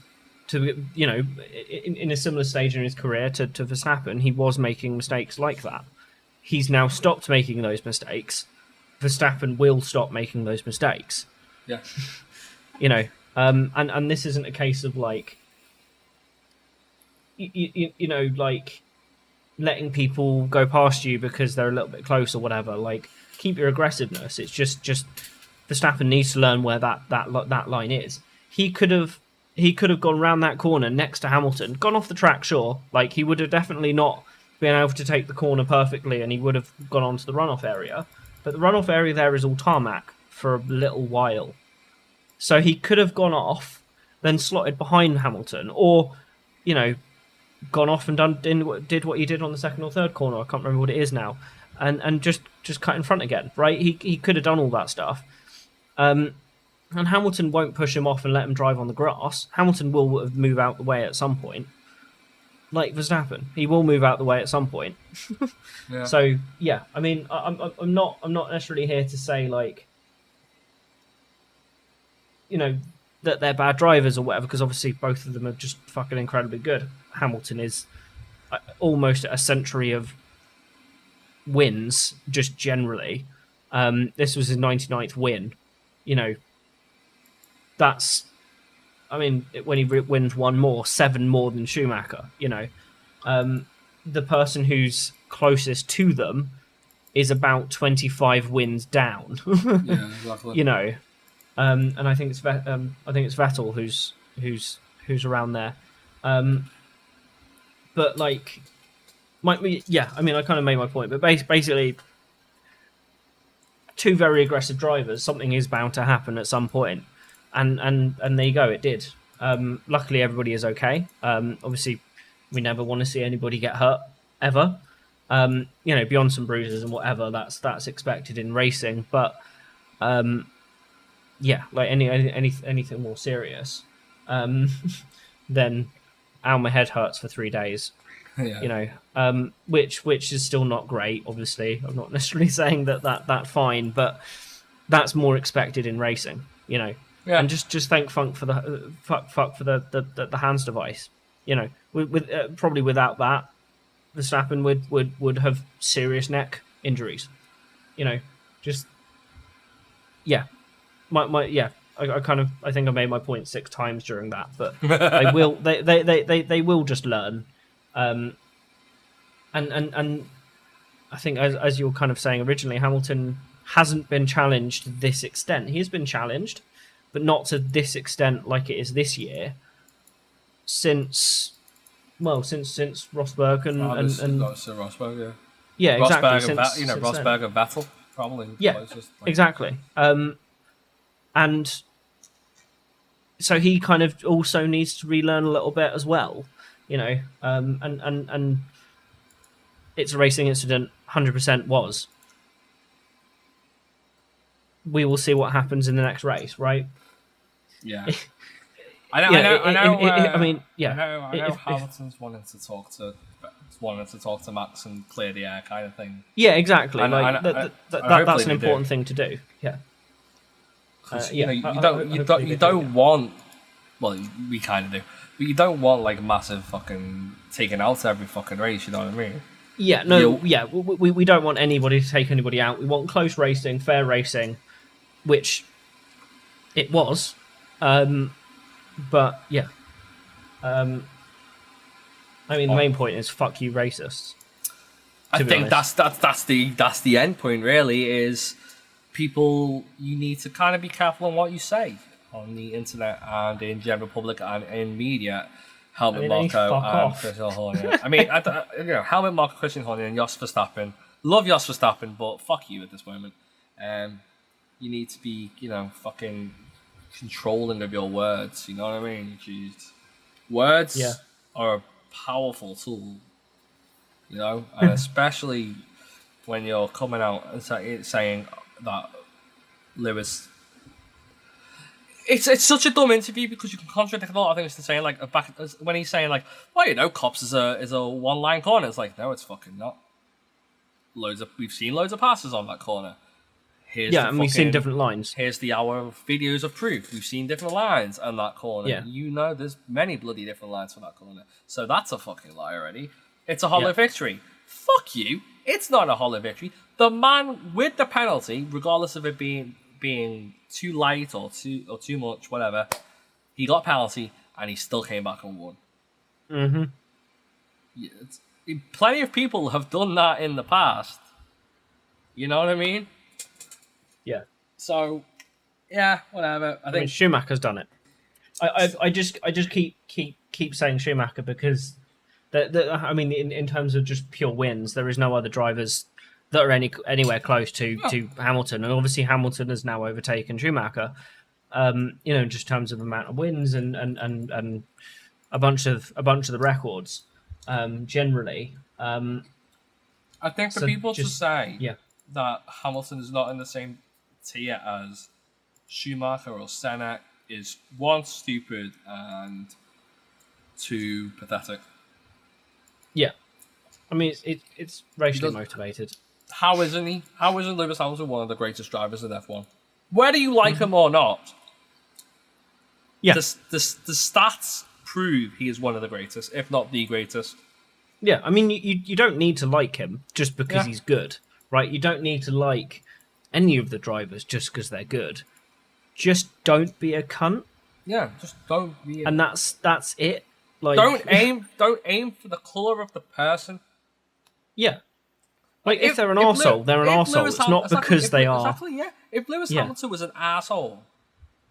to you know, in, in a similar stage in his career to, to Verstappen, he was making mistakes like that. He's now stopped making those mistakes. Verstappen will stop making those mistakes. Yeah. [LAUGHS] You know, um, and and this isn't a case of like, you, you, you know, like letting people go past you because they're a little bit close or whatever. Like, keep your aggressiveness. It's just just Verstappen needs to learn where that that that line is. He could have he could have gone round that corner next to Hamilton, gone off the track, sure. Like he would have definitely not been able to take the corner perfectly, and he would have gone on to the runoff area. But the runoff area there is all tarmac for a little while, so he could have gone off, then slotted behind Hamilton, or you know, gone off and done did what he did on the second or third corner. I can't remember what it is now, and and just just cut in front again. Right? He he could have done all that stuff. Um, and Hamilton won't push him off and let him drive on the grass. Hamilton will move out the way at some point. Like Verstappen, he will move out the way at some point. [LAUGHS] Yeah. So yeah, I mean, I- I'm I'm- I'm not I'm not necessarily here to say like, you know, that they're bad drivers or whatever, because obviously both of them are just fucking incredibly good. Hamilton is uh, almost a century of wins, just generally. Um, this was his 99th win. You know, that's, I mean, when he wins one more, seven more than Schumacher. You know, um, the person who's closest to them is about 25 wins down. [LAUGHS] yeah, exactly. you know, um, and I think it's um, I think it's Vettel who's who's who's around there. Um, but like, my yeah, I mean, I kind of made my point, but bas- basically, two very aggressive drivers, something is bound to happen at some point, and and and there you go, it did. Um, luckily, everybody is okay. Um, obviously, we never want to see anybody get hurt ever. Um, you know, beyond some bruises and whatever, that's that's expected in racing. But um, yeah, like any, any any anything more serious, um, [LAUGHS] then ow, my head hurts for three days. [LAUGHS] yeah. You know, um, which which is still not great. Obviously, I'm not [LAUGHS] necessarily saying that that that fine, but that's more expected in racing. You know, Yeah. and just just thank Funk for the uh, fuck fuck for the the, the, the HANS device. You know, with, with uh, probably without that, Verstappen would would would have serious neck injuries. You know, just yeah, my my yeah. I, I kind of I think I made my point six times during that, but [LAUGHS] they will they, they, they, they, they will just learn, um, and and and I think as as you were kind of saying originally, Hamilton hasn't been challenged to this extent. He has been challenged, but not to this extent like it is this year. Since well, since since Rosberg and Oh, and, and Rosberg, yeah. yeah, exactly. Rosberg and since, Va- you know, since then. Rosberg and Vettel, probably. Yeah, closest, like- exactly. Um, and so he kind of also needs to relearn a little bit as well, you know. Um, and and and it's a racing incident. Hundred percent was. We will see what happens in the next race, right? Yeah. I know, Yeah, I know, I know. it- it- uh, I mean, yeah. I know, I know if- Hamilton's wanting to talk to, wanting to talk to Max and clear the air kind of thing. Yeah, exactly. And- like and- that, and- that, that, that's an they do. important thing to do. Yeah. Uh, you know, yeah, you, I- I- don't, I- you don't, you do, don't yeah. want. Well, we kind of do, but you don't want like massive fucking taking out every fucking race. You know what I mean? Yeah, no, You'll- yeah, we, we, we don't want anybody to take anybody out. We want close racing, fair racing, which it was. Um, but yeah, um, I mean, the main point is fuck you, racists. I think honest. that's that's that's the that's the end point. Really, is people you need to kind of be careful on what you say on the internet and in general public and in media. Helmut I mean, they need to Marko and off. Christian Horner. I mean, I, you know, Helmut Marko, Christian Horner, and Jos Verstappen. Love Jos Verstappen, but fuck you at this moment. Um, you need to be, you know, fucking controlling of your words. You know what I mean? Jeez. Words Yeah. are a powerful tool you know, [LAUGHS] and especially when you're coming out and say, saying that Lewis. It's it's such a dumb interview because you can contradict a lot of things to saying like back when he's saying like, well, you know, Copse is a is a one line corner. It's like no, it's fucking not. loads of we've seen loads of passes on that corner. Here's yeah, the and we've seen different lines. Here's the hour of videos of proof. We've seen different lines on that corner. Yeah. You know, there's many bloody different lines for that corner. So that's a fucking lie already. It's a hollow Yeah. victory. Fuck you. It's not a hollow victory. The man with the penalty, regardless of it being being too light or too or too much, whatever, he got penalty and he still came back and won. Mm-hmm. Yeah, it's- plenty of people have done that in the past. You know what I mean? Yeah. So, yeah, whatever. I I mean, think Schumacher's done it. I, I, I just, I just keep, keep, keep saying Schumacher because, the, the, I mean, in, in terms of just pure wins, there is no other drivers that are any anywhere close to Oh. to Hamilton, and obviously Hamilton has now overtaken Schumacher. Um, you know, just in terms of amount of wins and and and and a bunch of a bunch of the records, um, generally. Um, I think for So people to say yeah. that Hamilton is not in the same tier as Schumacher or Senna is one stupid and two pathetic. yeah, I mean, it's it, it's racially motivated. How isn't he? How isn't Lewis Hamilton one of the greatest drivers in F1? Whether you like Mm-hmm. him or not, Yeah. the, the, the stats prove he is one of the greatest, if not the greatest. Yeah, I mean, you, you you don't need to like him just because Yeah. he's good, right? You don't need to like any of the drivers just because they're good. Just don't be a cunt, Yeah, just don't be. and that's that's it. Like, don't aim. Don't aim for the color of the person. yeah, like if, they're an if Lew- arsehole, they're an if arsehole. Lewis It's Ham- not exactly, because if they are. Exactly, yeah. If Lewis Yeah. Hamilton was an asshole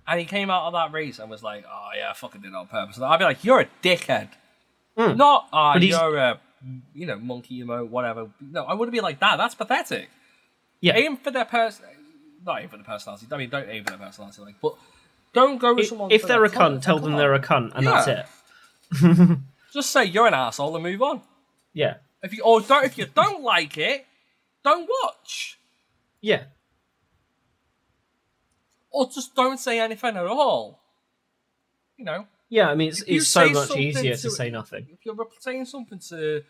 and he came out of that race and was like, "Oh yeah, I fucking did it on purpose," I'd be like, "You're a dickhead." Mm. Not, "Ah, But you're a, you know, monkey emote, whatever." No, I wouldn't be like that. That's pathetic. Yeah, Aim for their person. Not aim for the personality. I mean, don't aim for their personality, like, but don't go with if, someone. if they're a cunt, tell them they're a cunt, and Yeah. that's it. [LAUGHS] Just say you're an asshole and move on. Yeah, If you or don't, if you don't like it, don't watch. yeah, or just don't say anything at all. You know, yeah. I mean, it's, it's so much easier to- to say nothing. if you're saying something to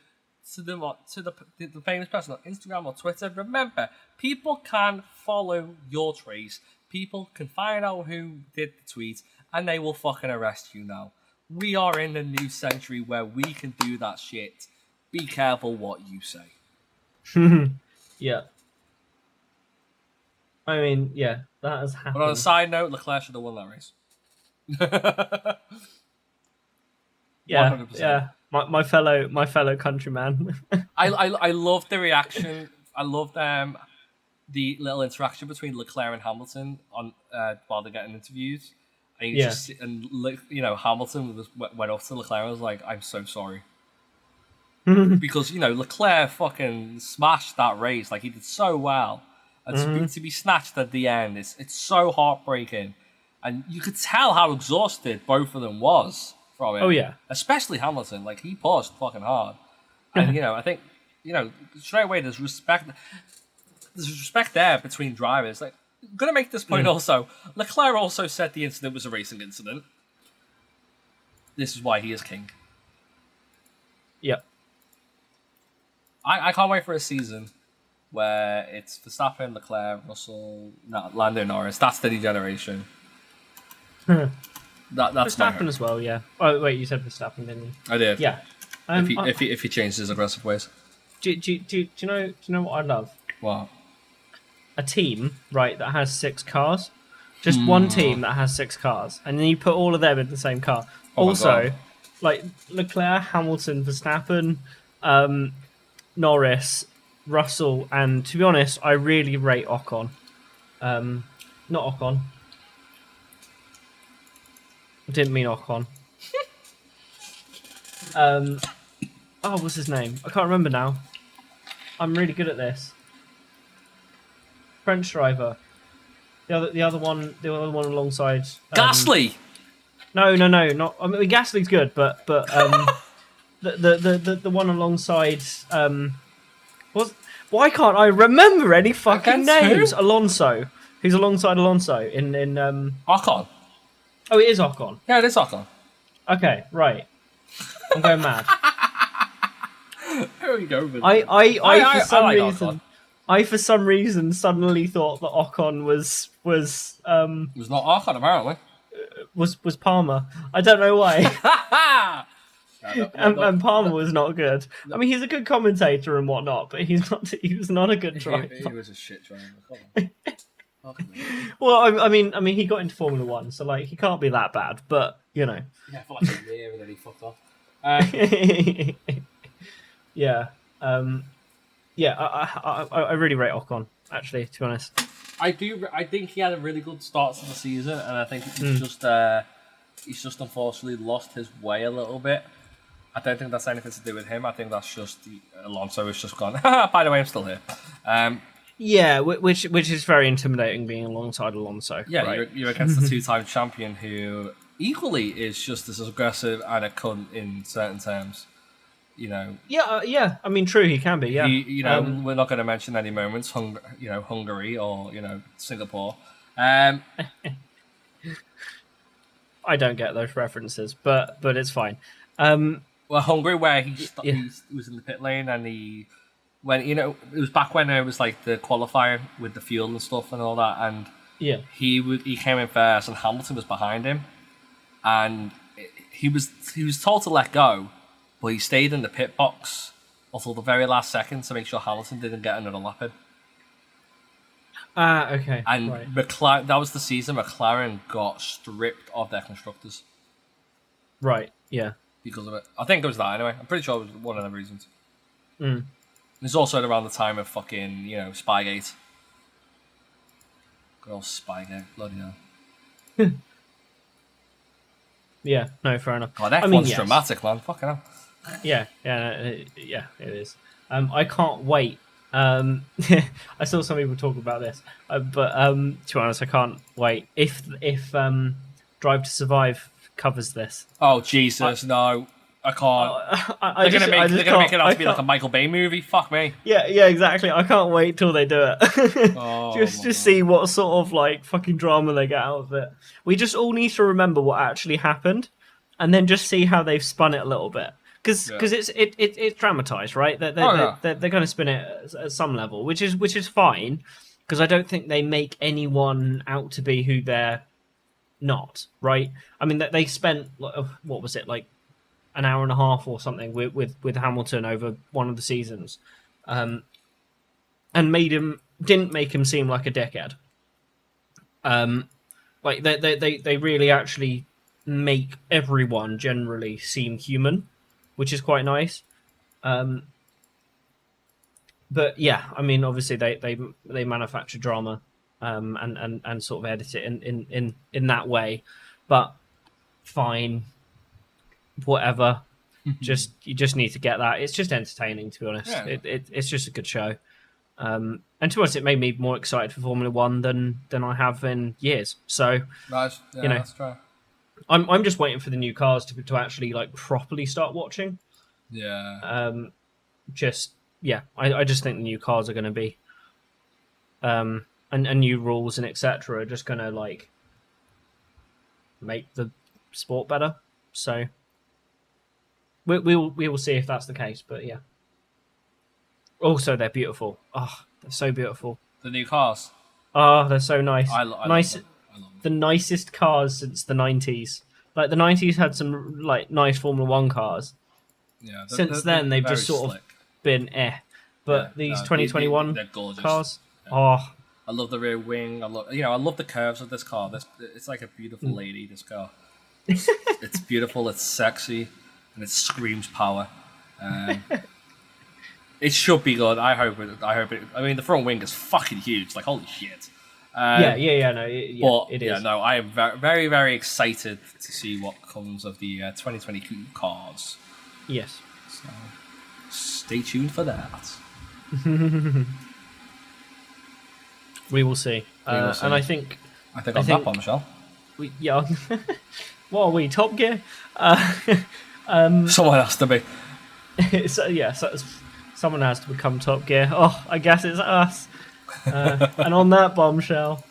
to the what- to the, the famous person on Instagram or Twitter, remember people can follow your trace. People can find out who did the tweet, and they will fucking arrest you now. We are in a new century where we can do that shit. Be careful what you say. [LAUGHS] Yeah. I mean, yeah, that has happened. But on a side note, Leclerc should have won that race. [LAUGHS] yeah, 100%. yeah. My, my fellow my fellow countryman. [LAUGHS] I, I I love the reaction. I love um the little interaction between Leclerc and Hamilton on uh, while they're getting interviewed. And you Yeah. just and you know Hamilton was went off to Leclerc and was like, "I'm so sorry," [LAUGHS] because you know Leclerc fucking smashed that race. Like he did so well, and to, Mm-hmm. be, to be snatched at the end, it's it's so heartbreaking, and you could tell how exhausted both of them was from it. Oh, yeah. especially Hamilton. Like he paused fucking hard, [LAUGHS] and you know I think you know straight away there's respect. There's respect there between drivers. Like, I'm gonna make this point also. Leclerc also said the incident was a racing incident. This is why he is king. yep. I, I can't wait for a season where it's Verstappen, Leclerc, Russell, no, Lando Norris. That's the generation. Hmm. That that's Verstappen as well, yeah. Oh wait, you said Verstappen, didn't you? I did. Yeah. Um, If he, I- if he if he changes his aggressive ways. do, do, do, do you know do you know what I love? What? A team, right, that has six cars. Just Hmm. one team that has six cars, and then you put all of them in the same car. Oh also, like Leclerc, Hamilton, Verstappen, um, Norris, Russell, and to be honest, I really rate Ocon. Um, not Ocon. I didn't mean Ocon. [LAUGHS] um, oh, what's his name? I can't remember now. I'm really good at this. French driver. The other, the other one, the other one alongside. um, Gasly. no, no, no, not. I mean, Gasly's good, but but um, [LAUGHS] the, the the the the one alongside um, was why can't I remember any fucking Against who? names? Alonso, who's alongside Alonso in in um. Ocon. Oh, it is Ocon. Yeah, it is Ocon. Okay, right. I'm going mad. Here we go. With I I I, I- for some I like reason Ocon. I for some reason suddenly thought that Ocon was was um It was not Ocon, apparently. was was Palmer. I don't know why. [LAUGHS] [LAUGHS] No, no, and, no, and Palmer was not good. I mean, he's a good commentator and whatnot, but he's not. [LAUGHS] He was not a good he, driver. he was a shit driver. Come on. [LAUGHS] Well, I, I mean, I mean, he got into Formula One, so like he can't be that bad. But you know, Yeah, for like a year and then he fucked off. Um, [LAUGHS] yeah, um, yeah. I, I, I, I really rate Ocon. Actually, to be honest, I do. I think he had a really good start to the season, and I think he's just uh, he's just unfortunately lost his way a little bit. I don't think that's anything to do with him. I think that's just Alonso has just gone. [LAUGHS] By the way, I'm still here. Um, yeah, which which is very intimidating being alongside Alonso. yeah, right? you're, you're against the [LAUGHS] two-time champion who equally is just as aggressive and a cunt in certain terms. You know, yeah, uh, yeah. I mean, true, he can be. Yeah, he, you know, Um, we're not going to mention any moments, hung, you know, Hungary or you know Singapore. Um, [LAUGHS] I don't get those references, but but it's fine. Um, Well, Hungary, where he, st- Yeah. he was in the pit lane and he, when you know, it was back when it was like the qualifier with the fuel and stuff and all that, and yeah, he w- he came in first and Hamilton was behind him, and he was he was told to let go, but he stayed in the pit box until the very last second to make sure Hamilton didn't get another lap in. ah, okay, And right. McLaren, that was the season McLaren got stripped of their constructors right, yeah. because of it. I think it was that anyway. I'm pretty sure it was one of the reasons. Mm. It's also around the time of fucking, you know, Spygate. Good old Spygate, bloody hell. [LAUGHS] Yeah, no, fair enough. God, F1's I mean, yes. dramatic, man. Fucking hell. Yeah, yeah, uh, yeah, it is. Um, I can't wait. Um, [LAUGHS] I saw some people talk about this, uh, but um, to be honest, I can't wait. If if um, Drive to Survive covers this, Oh, Jesus, no. I can't. [LAUGHS] I, I they're just, gonna make, they're gonna make it out to be like a Michael Bay movie. Fuck me. yeah, yeah, exactly. I can't wait till they do it. [LAUGHS] Oh, just to see what sort of like fucking drama they get out of it. We just all need to remember what actually happened, and then just see how they've spun it a little bit. Because Yeah. it's it, it it's dramatized, right? They're they're, Oh, yeah. they're, they're going to spin it at, at some level, which is which is fine. Because I don't think they make anyone out to be who they're not, right? I mean, they- they spent uh, what was it like an hour and a half or something with with, with Hamilton over one of the seasons, um, and made him didn't make him seem like a dickhead. Um, like they they they, they really actually make everyone generally seem human, which is quite nice. Um, but yeah, I mean, obviously they they they manufacture drama, um, and and and sort of edit it in in in in that way, but fine, whatever. just you just need to get that. It's just entertaining, to be honest. Yeah. It, it it's just a good show. Um, and to us, it made me more excited for Formula One than than I have in years. So Nice. Yeah, You know. that's true. I'm I'm just waiting for the new cars to to actually like properly start watching. Yeah. Um, just yeah, I, I just think the new cars are going to be, um, and, and new rules and etc. are just going to like make the sport better. So we we will we will see if that's the case. But yeah. Also, they're beautiful. Oh, they're so beautiful. the new cars. Oh, they're so nice. I, I nice. love love the nicest cars since the 90s. Like the 90s had some like nice Formula 1 cars. Yeah, they're- Since they're- then, they're they've just sort of been eh. But Yeah, these no, 2021 they, are gorgeous. cars, Yeah. oh, I love the rear wing. I love, you know, I love the curves of this car. This, it's like a beautiful Mm. lady. This car. It's, it's beautiful. It's sexy, and it screams power. Um, [LAUGHS] it should be good. I hope it. I hope it. I mean, the front wing is fucking huge. Like holy shit. Um, yeah, yeah, yeah, no, it, yeah, but it yeah, no, I am very, very, excited to see what comes of the uh, 2022 cars. Yes. So stay tuned for that. [LAUGHS] We will see. We will uh, see. And I think, I think I on think- that bombshell. we, yeah. [LAUGHS] what are we, Top Gear? Uh, Someone has to be. [LAUGHS] so, yeah, so, someone has to become Top Gear. Oh, I guess it's us. Uh, and on that bombshell,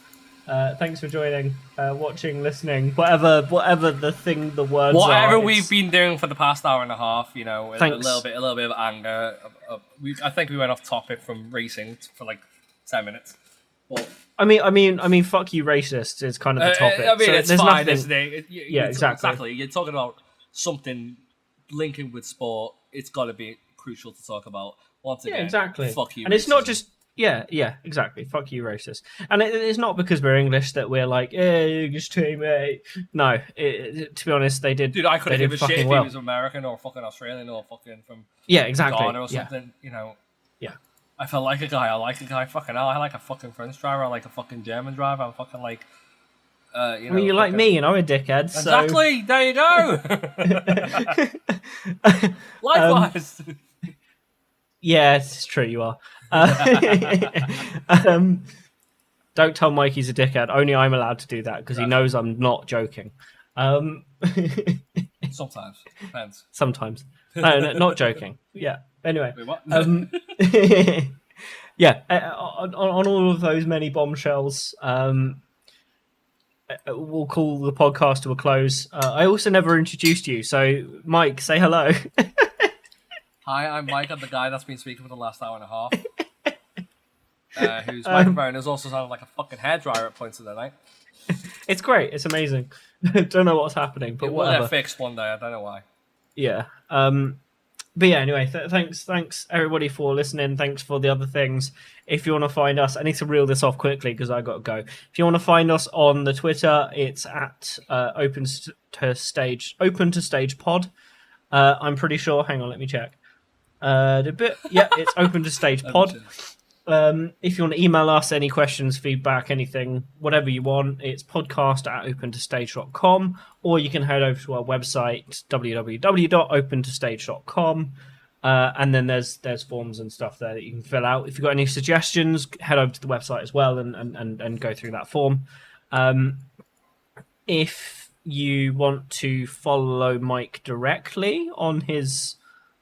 Uh, thanks for joining, uh, watching, listening, whatever, whatever the thing, the words. Whatever are, we've been doing for the past hour and a half, you know, a, a little bit, a little bit of anger. uh, uh, we, I think we went off topic from racing t- for like ten minutes. But, I mean, I mean, I mean, fuck you, racist is kind of the uh, topic. I mean, so it's there's fine, nothing. it? You- Yeah, you're- exactly. You're talking about something linking with sport. It's got to be crucial to talk about. Once again, Yeah, exactly. Fuck you. and it's not just yeah, yeah, exactly. Fuck you, racist. And it, it's not because we're English that we're like, hey, English team, mate. No, it, it- to be honest, they did. Dude, I couldn't they give a shit fucking if well. he was American or fucking Australian or fucking from Yeah, exactly. Ghana or yeah, something. You know, yeah. if I like a guy, I like a guy. Fucking hell, I like a fucking French driver. I like a fucking German driver. I'm fucking like, uh, you I know. mean, you're like fucking- me, and I'm a dickhead. So... Exactly. There you go. [LAUGHS] Likewise. [LAUGHS] Yeah, it's true. You are. Uh, [LAUGHS] um, don't tell Mike he's a dickhead. Only I'm allowed to do that because he knows I'm not joking. Um, Sometimes depends. sometimes. No, no, not joking. Yeah. Anyway. Wait, what? Um, yeah. uh, On, on all of those many bombshells, um, we'll call the podcast to a close. Uh, I also never introduced you, so Mike, say hello. [LAUGHS] Hi, I'm Mike. I'm the guy that's been speaking for the last hour and a half. [LAUGHS] Uh, whose Um, microphone has also sounded like a fucking hairdryer at points of the night. [LAUGHS] it's great. It's amazing. Don't know what's happening, but It will whatever. get fixed one day. I don't know why. yeah um but yeah anyway th- thanks thanks everybody for listening. Thanks for the other things. If you want to find us i need to reel this off quickly because i got to go. If you want to find us on the twitter it's at uh, open to stage open to stage pod. Uh, i'm pretty sure hang on let me check. Uh the bit yeah it's [LAUGHS] open to stage pod um, if you want to email us any questions, feedback, anything, whatever you want, it's podcast at opentostage.com, or you can head over to our website, www.opentostage.com. Uh, and then there's there's forms and stuff there that you can fill out. If you've got any suggestions, head over to the website as well and, and, and, and go through that form. Um, if you want to follow Mike directly on his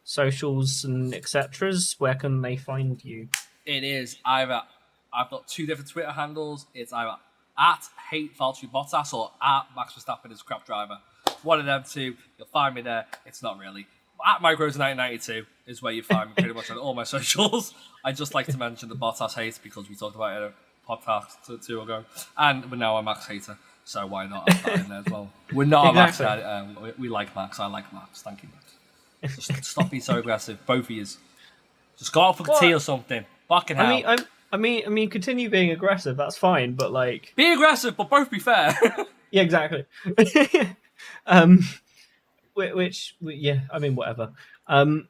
socials and etc., where can they find you? It is either I've got two different Twitter handles. It's either at hate Valtteri Bottas or at Max Verstappen is crap driver. One of them two, you'll find me there. It's not really. At Micros1992 is where you find me pretty much on all my [LAUGHS] socials. I just like to mention the Bottas hate because we talked about it in a podcast two, two ago, and we're now a Max hater. So why not that in there as well? [LAUGHS] We're not Exactly. a Max. Uh, we, we like Max. I like Max. Thank you, Max. Just stop being so aggressive, both of you. Just go out for What? tea or something. Fucking hell. I mean, I, I mean, I mean, continue being aggressive. That's fine, but like, Be aggressive, but both be fair. [LAUGHS] yeah, exactly. [LAUGHS] um, whi- which, yeah, I mean, whatever. Um,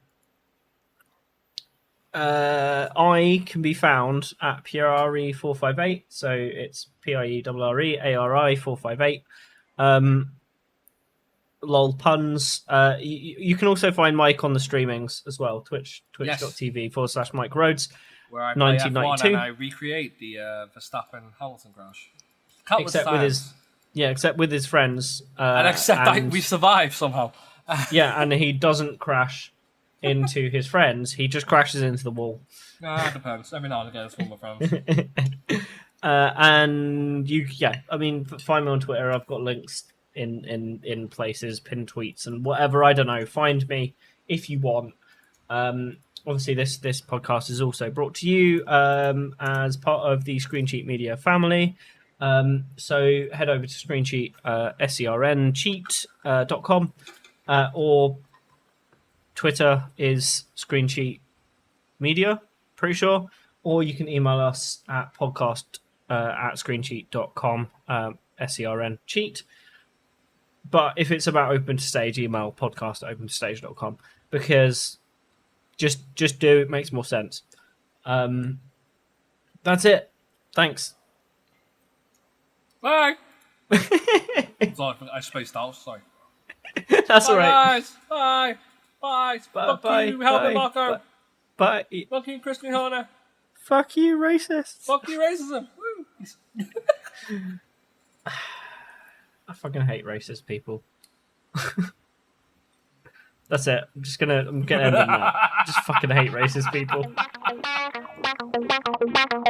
uh, I can be found at Pierre four five eight. So it's P I E R R E A R I four five eight. Um, lol puns. Uh, you, you can also find Mike on the streamings as well. Twitch twitch.tv forward slash Mike Rhodes. Where I play F1 1992. and I recreate the uh, Verstappen Hamilton crash. Countless Except with his Yeah, except with his friends. Uh, and except I, and- we survive somehow. [LAUGHS] yeah, and he doesn't crash into his friends. He just crashes into the wall. Nah, it depends. Every now and again, it's one of my friends. [LAUGHS] Uh, and you, yeah, I mean, find me on Twitter. I've got links in in in places, pinned tweets, and whatever. I don't know. Find me if you want. Um, obviously, this this podcast is also brought to you um, as part of the Screen Cheat Media family. Um, so head over to Screencheat, uh, uh, dot com, uh, or Twitter is Screencheat Media, pretty sure. Or you can email us at podcast uh, at screencheat.com, um, S-E-R-N, cheat. But if it's about open to stage, email podcast at open to stage.com because just just do it makes more sense. Um, that's it. Thanks. Bye. [LAUGHS] Sorry, I spaced out. Sorry. That's all Bye, right. guys. Bye. Bye. Bye, Fuck bye, you, Helmut bye, Marko. Bye. Fuck you, Christian Horner. Fuck you, racist. Fuck you, racism. [SIGHS] I fucking hate racist people. [LAUGHS] That's it. I'm just gonna. I'm gonna end on that. [LAUGHS] Just fucking hate racist people. [LAUGHS]